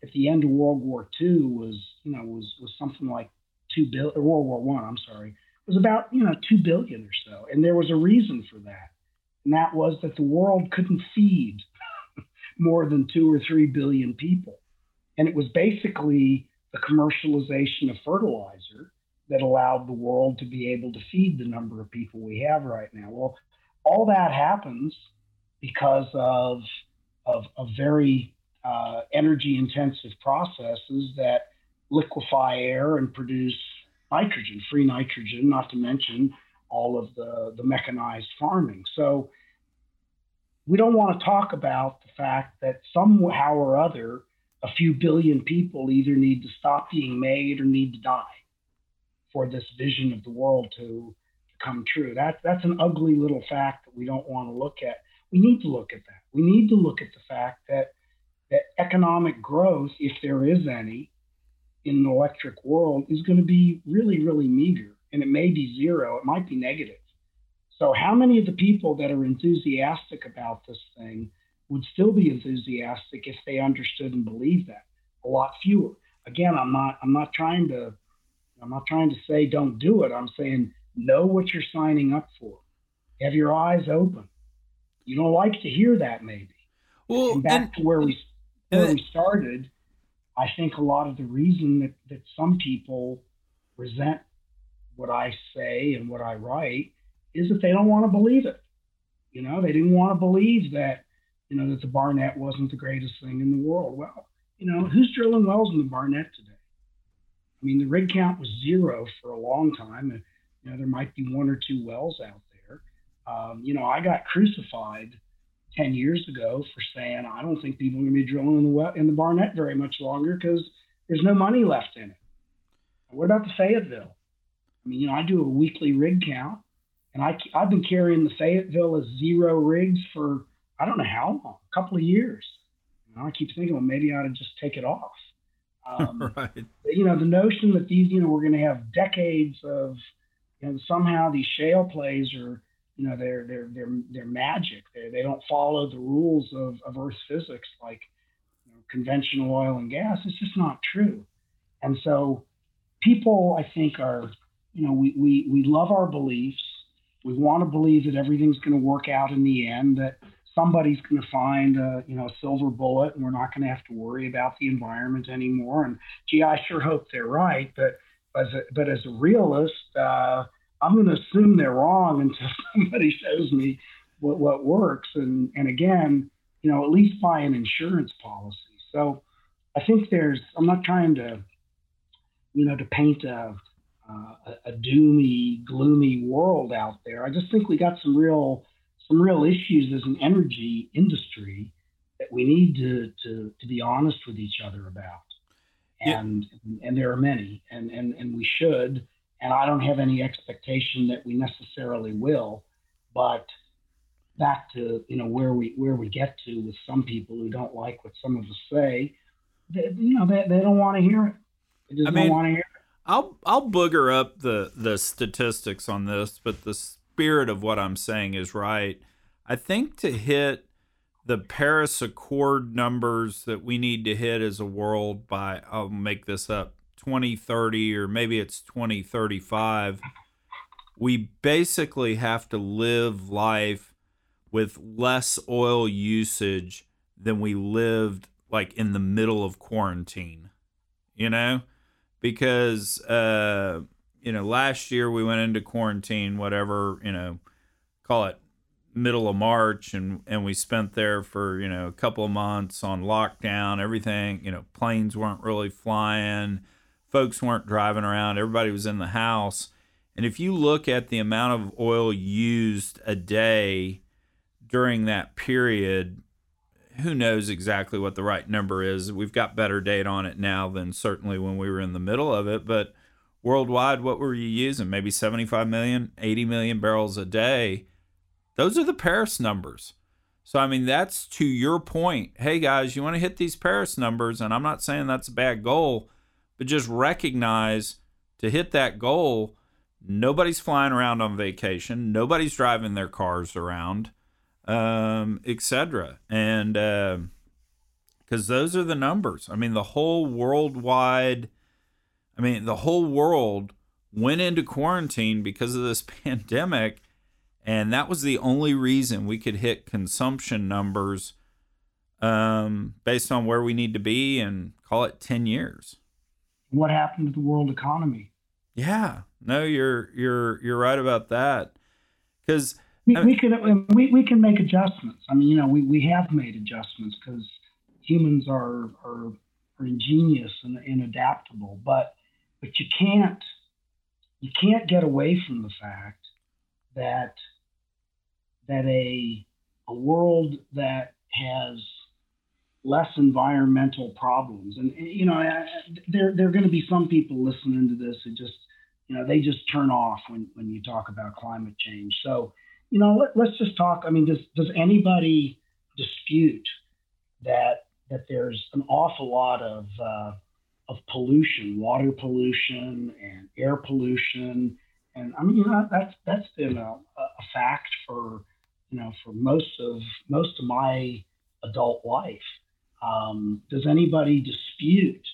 at the end of World War II was, you know, was was something like two billion. World War One, I'm sorry, was about you know two billion or so, and there was a reason for that, and that was that the world couldn't feed more than two or three billion people, and it was basically the commercialization of fertilizer that allowed the world to be able to feed the number of people we have right now. Well, all that happens because of of, very uh, energy intensive processes that liquefy air and produce nitrogen, free nitrogen, not to mention all of the, the mechanized farming. So we don't want to talk about the fact that somehow or other, a few billion people either need to stop being made or need to die for this vision of the world to, come true. That, that's an ugly little fact that we don't want to look at. We need to look at that. We need to look at the fact that, that economic growth, if there is any, in the electric world is going to be really, really meager. And it may be zero, it might be negative. So, how many of the people that are enthusiastic about this thing would still be enthusiastic if they understood and believed that? A lot fewer. Again, I'm not I'm not trying to I'm not trying to say don't do it. I'm saying know what you're signing up for. Have your eyes open. You don't like to hear that maybe. Well, and back and, to where we where we started, I think a lot of the reason that, that some people resent what I say and what I write is that they don't want to believe it. You know, they didn't want to believe that, you know, that the Barnett wasn't the greatest thing in the world. Well, you know, who's drilling wells in the Barnett today? I mean, the rig count was zero for a long time, and you know there might be one or two wells out there. Um, you know, I got crucified 10 years ago for saying, I don't think people are going to be drilling in the, well, in the Barnett very much longer because there's no money left in it. What about the Fayetteville? I mean, you know, I do a weekly rig count, and I, I've been carrying the Fayetteville as zero rigs for I don't know how long, a couple of years. You know, I keep thinking, well, maybe I ought to just take it off. Um, right. You know, the notion that these, you know, we're going to have decades of, you know, somehow these shale plays are you know they're they're they're they're magic. They they don't follow the rules of, of Earth physics like you know, conventional oil and gas. It's just not true. And so people I think are you know we we we love our beliefs. We want to believe that everything's going to work out in the end. That somebody's going to find a you know a silver bullet, and we're not going to have to worry about the environment anymore. And gee, I sure hope they're right. But as a, but as a realist, uh, I'm going to assume they're wrong until somebody shows me what, what works. And, and again, you know, at least buy an insurance policy. So I think there's, I'm not trying to, you know, to paint a, uh, a doomy, gloomy world out there. I just think we got some real, some real issues as an energy industry that we need to, to, to be honest with each other about. And, yeah. and there are many, and, and, and we should, and I don't have any expectation that we necessarily will. But back to you know where we where we get to with some people who don't like what some of us say, they, you know they, they don't want to hear it. They just I don't want to hear it. I'll I'll booger up the the statistics on this, but the spirit of what I'm saying is right. I think to hit the Paris Accord numbers that we need to hit as a world by I'll make this up 2030 or maybe it's 2035, we basically have to live life with less oil usage than we lived like in the middle of quarantine, you know? Because, uh, you know, last year we went into quarantine, whatever, you know, call it middle of March and and we spent there for, you know, a couple of months on lockdown, everything, you know, planes weren't really flying folks weren't driving around, everybody was in the house. And if you look at the amount of oil used a day during that period, who knows exactly what the right number is? We've got better data on it now than certainly when we were in the middle of it. But worldwide, what were you using? Maybe 75 million, 80 million barrels a day. Those are the Paris numbers. So, I mean, that's to your point. Hey, guys, you want to hit these Paris numbers, and I'm not saying that's a bad goal, but just recognize to hit that goal, Nobody's flying around on vacation. Nobody's driving their cars around, um, etc. And because uh, those are the numbers. I mean, the whole worldwide. I mean, the whole world went into quarantine because of this pandemic, and that was the only reason we could hit consumption numbers um, based on where we need to be and call it 10 years. What happened to the world economy? Yeah, no, you're you're you're right about that. Because we, we can we, we can make adjustments. I mean, you know, we, we have made adjustments because humans are, are are ingenious and, and adaptable. But but you can't you can't get away from the fact that that a a world that has less environmental problems. And you know, there there are going to be some people listening to this who just you know they just turn off when when you talk about climate change. So you know, let, let's just talk. I mean, does does anybody dispute that that there's an awful lot of uh, of pollution, water pollution and air pollution, and I mean, that's that's been a, a fact for you know for most of most of my adult life. Um, does anybody dispute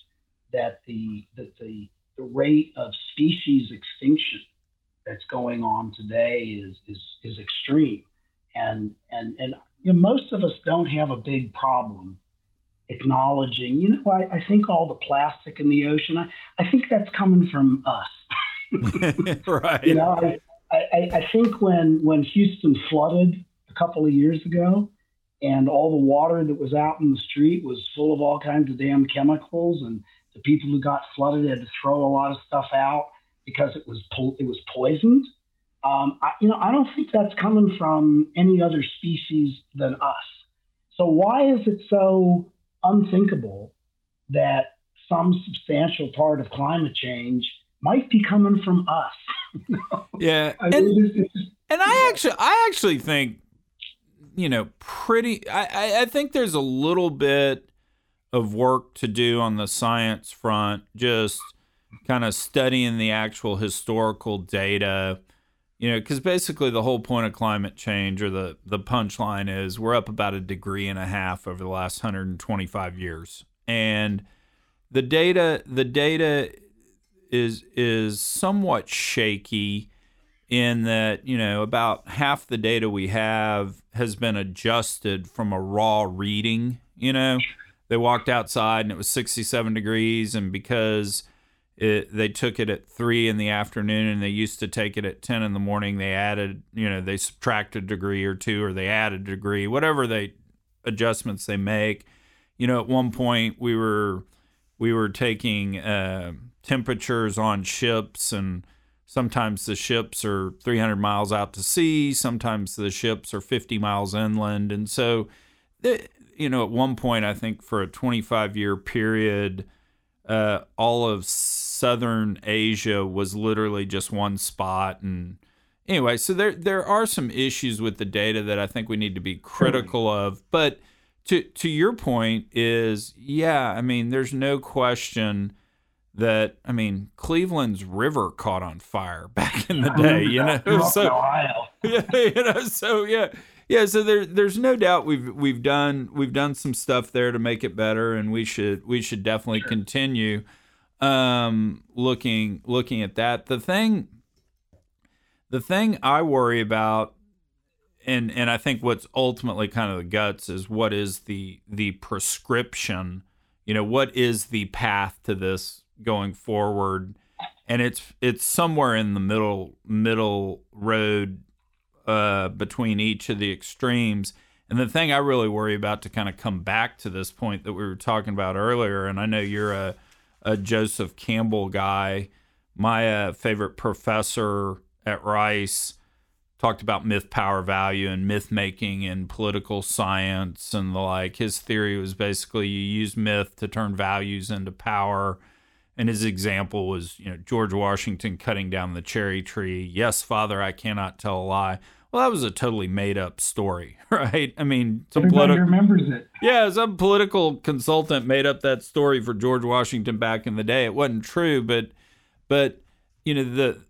that the that the the rate of species extinction that's going on today is is is extreme, and and and you know, most of us don't have a big problem acknowledging. You know, I, I think all the plastic in the ocean. I, I think that's coming from us. right. You know, I, I, I think when when Houston flooded a couple of years ago, and all the water that was out in the street was full of all kinds of damn chemicals and the people who got flooded had to throw a lot of stuff out because it was po- it was poisoned um, I, you know i don't think that's coming from any other species than us so why is it so unthinkable that some substantial part of climate change might be coming from us yeah I mean, and, it's, it's, and i actually i actually think you know, pretty. I, I think there's a little bit of work to do on the science front, just kind of studying the actual historical data. You know, because basically the whole point of climate change, or the the punchline is, we're up about a degree and a half over the last 125 years, and the data the data is is somewhat shaky in that you know about half the data we have has been adjusted from a raw reading you know? They walked outside and it was 67 degrees and because it, they took it at 3 in the afternoon and they used to take it at 10 in the morning they added you know they subtracted a degree or two or they added a degree whatever they adjustments they make you know at one point we were we were taking uh, temperatures on ships and Sometimes the ships are 300 miles out to sea. Sometimes the ships are 50 miles inland. And so, you know, at one point, I think for a 25 year period, uh, all of southern Asia was literally just one spot. And anyway, so there there are some issues with the data that I think we need to be hmm. critical of. But to to your point is, yeah, I mean, there's no question that I mean Cleveland's river caught on fire back in the day, you know. So yeah, you know, so yeah. Yeah, so there there's no doubt we've we've done we've done some stuff there to make it better and we should we should definitely sure. continue um looking looking at that. The thing the thing I worry about and and I think what's ultimately kind of the guts is what is the the prescription, you know, what is the path to this going forward, and it's it's somewhere in the middle middle road uh, between each of the extremes. And the thing I really worry about to kind of come back to this point that we were talking about earlier, and I know you're a, a Joseph Campbell guy. My uh, favorite professor at Rice talked about myth, power, value, and myth making in political science and the like. His theory was basically you use myth to turn values into power and his example was, you know, George Washington cutting down the cherry tree. Yes, father, I cannot tell a lie. Well, that was a totally made up story, right? I mean, some Everybody politi- remembers it. Yeah, some political consultant made up that story for George Washington back in the day. It wasn't true, but, but you know, the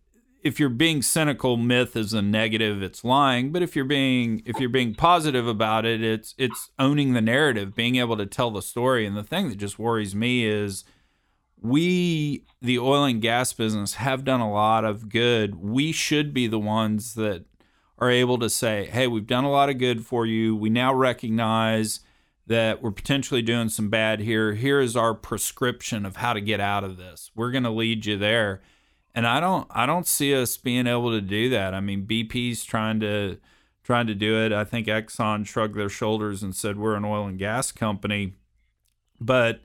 if you're being cynical, myth is a negative, it's lying. But if you're being if you're being positive about it, it's it's owning the narrative, being able to tell the story. And the thing that just worries me is we the oil and gas business have done a lot of good. We should be the ones that are able to say, "Hey, we've done a lot of good for you. We now recognize that we're potentially doing some bad here. Here is our prescription of how to get out of this. We're going to lead you there." and I don't I don't see us being able to do that. I mean, BP's trying to trying to do it. I think Exxon shrugged their shoulders and said we're an oil and gas company, but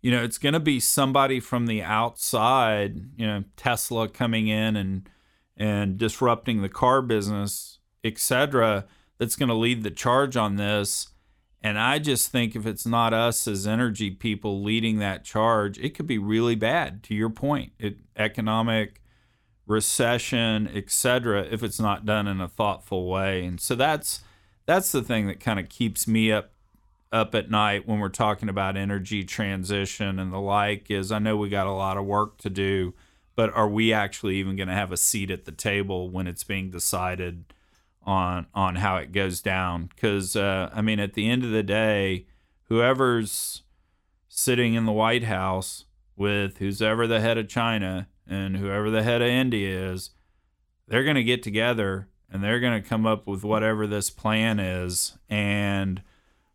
you know it's going to be somebody from the outside. You know, Tesla coming in and and disrupting the car business, etc. That's going to lead the charge on this. And I just think if it's not us as energy people leading that charge, it could be really bad. To your point, it, economic recession, etc. If it's not done in a thoughtful way, and so that's that's the thing that kind of keeps me up up at night when we're talking about energy transition and the like. Is I know we got a lot of work to do, but are we actually even going to have a seat at the table when it's being decided? On on how it goes down because uh, I mean at the end of the day, whoever's sitting in the White House with who's ever the head of China and whoever the head of India is, they're going to get together and they're going to come up with whatever this plan is. And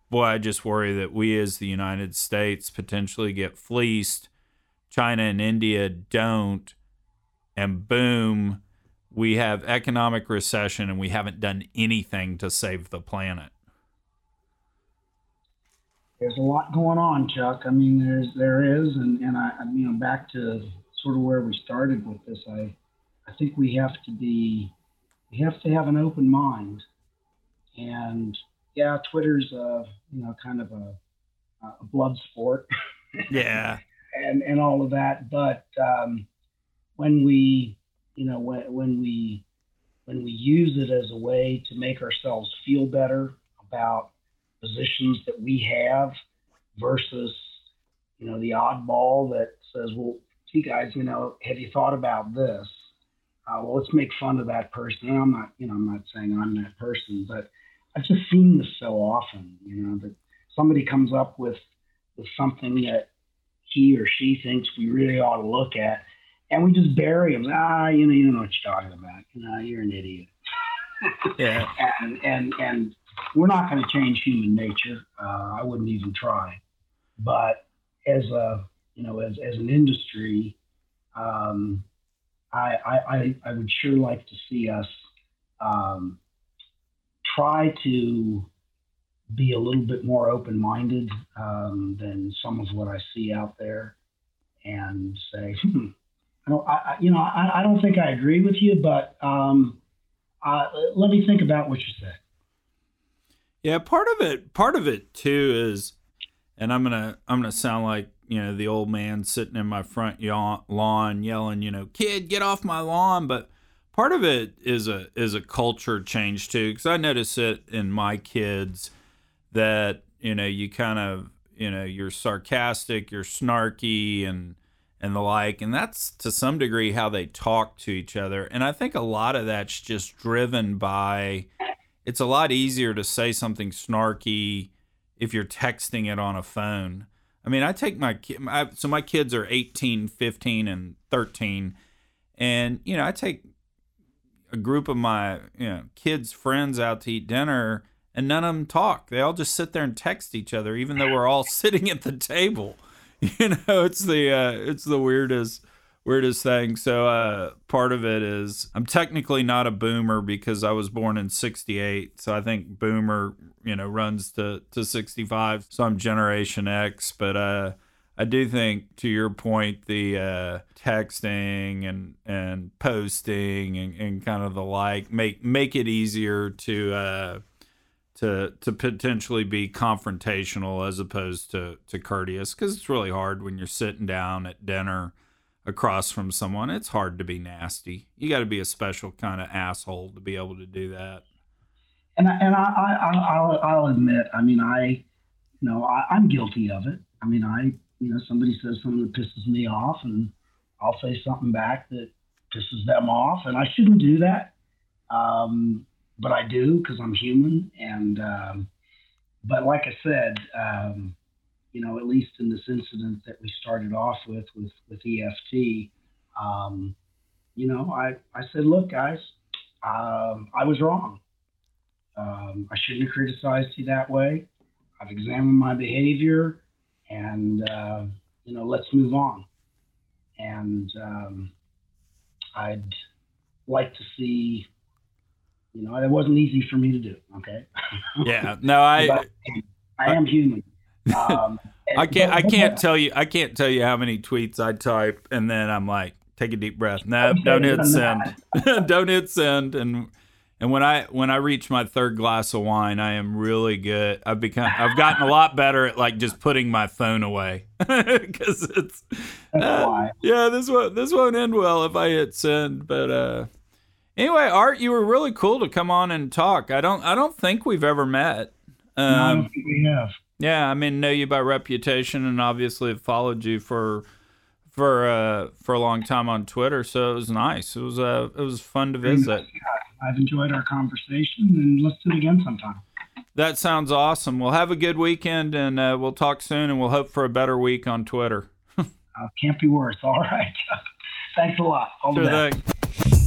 boy, I just worry that we as the United States potentially get fleeced. China and India don't, and boom, we have economic recession and we haven't done anything to save the planet. There's a lot going on, Chuck. I mean, there's there is, and and I, you know, back to sort of where we started with this. I I think we have to be we have to have an open mind, and yeah, Twitter's a you know kind of a, a blood sport. Yeah. and and all of that, but um, when we you know, when, when we when we use it as a way to make ourselves feel better about positions that we have versus, you know, the oddball that says, well, gee, guys, you know, have you thought about this? Uh, well, let's make fun of that person. And I'm not, you know, I'm not saying I'm that person, but I've just seen this so often, you know, that somebody comes up with with something that he or she thinks we really ought to look at, and we just bury them. Ah, you know, you don't know what you're talking about. You know, you're an idiot. yeah. And and and we're not going to change human nature. Uh, I wouldn't even try. But as a you know, as as an industry, um, I, I I would sure like to see us um, try to be a little bit more open-minded um, than some of what I see out there, and say, hmm, I you know, I, I don't think I agree with you, but um, uh, let me think about what you said. Yeah, part of it, part of it too is, and I'm gonna, I'm gonna sound like you know the old man sitting in my front lawn yelling, you know, kid, get off my lawn. But part of it is a is a culture change too, because I notice it in my kids that you know you kind of you know you're sarcastic, you're snarky, and and the like. And that's to some degree how they talk to each other. And I think a lot of that's just driven by it's a lot easier to say something snarky if you're texting it on a phone. I mean, I take my so my kids are 18, 15, and 13. And, you know, I take a group of my, you know, kids' friends out to eat dinner and none of them talk. They all just sit there and text each other, even though we're all sitting at the table. you know it's the uh, it's the weirdest weirdest thing. So uh, part of it is i'm technically not a boomer because i was born in 68 so i think boomer you know runs to to 65 so i'm generation x. But uh I do think, to your point, the uh, texting and and posting and, and kind of the like make make it easier to uh, to to potentially be confrontational as opposed to to courteous because it's really hard when you're sitting down at dinner across from someone. It's hard to be nasty. You got to be a special kind of asshole to be able to do that. And I, and I, I I'll, I'll admit I mean I you know I, I'm guilty of it. I mean I you know somebody says something that pisses me off and I'll say something back that pisses them off, and I shouldn't do that. Um, but I do because I'm human. And um, but like I said, um, you know, at least in this incident that we started off with with with EFT, um, you know, I I said, look, guys, um, I was wrong. Um, I shouldn't have criticized you that way. I've examined my behavior, and uh, you know, let's move on. And um, I'd like to see you know, it wasn't easy for me to do. Okay. Yeah. No, I. I am human. Um, I can't. I can't tell you. I can't tell you how many tweets I type, and then I'm like, take a deep breath. No, don't hit send. don't hit send. And and when I when I reach my third glass of wine, I am really good. I've become. I've gotten a lot better at like just putting my phone away because it's. Uh, yeah, this won't this won't end well if I hit send. But uh, Anyway, Art, you were really cool to come on and talk. I don't I don't think we've ever met. Um, no, I don't think we have. Yeah, I mean, know you by reputation, and obviously have followed you for for uh, for a long time on Twitter. So it was nice. It was uh, it was fun to visit. Yeah, I've enjoyed our conversation, and let's do it again sometime. That sounds awesome. We'll have a good weekend, and uh, we'll talk soon, and we'll hope for a better week on Twitter. uh, can't be worse. All right. Thanks a lot. All sure the best.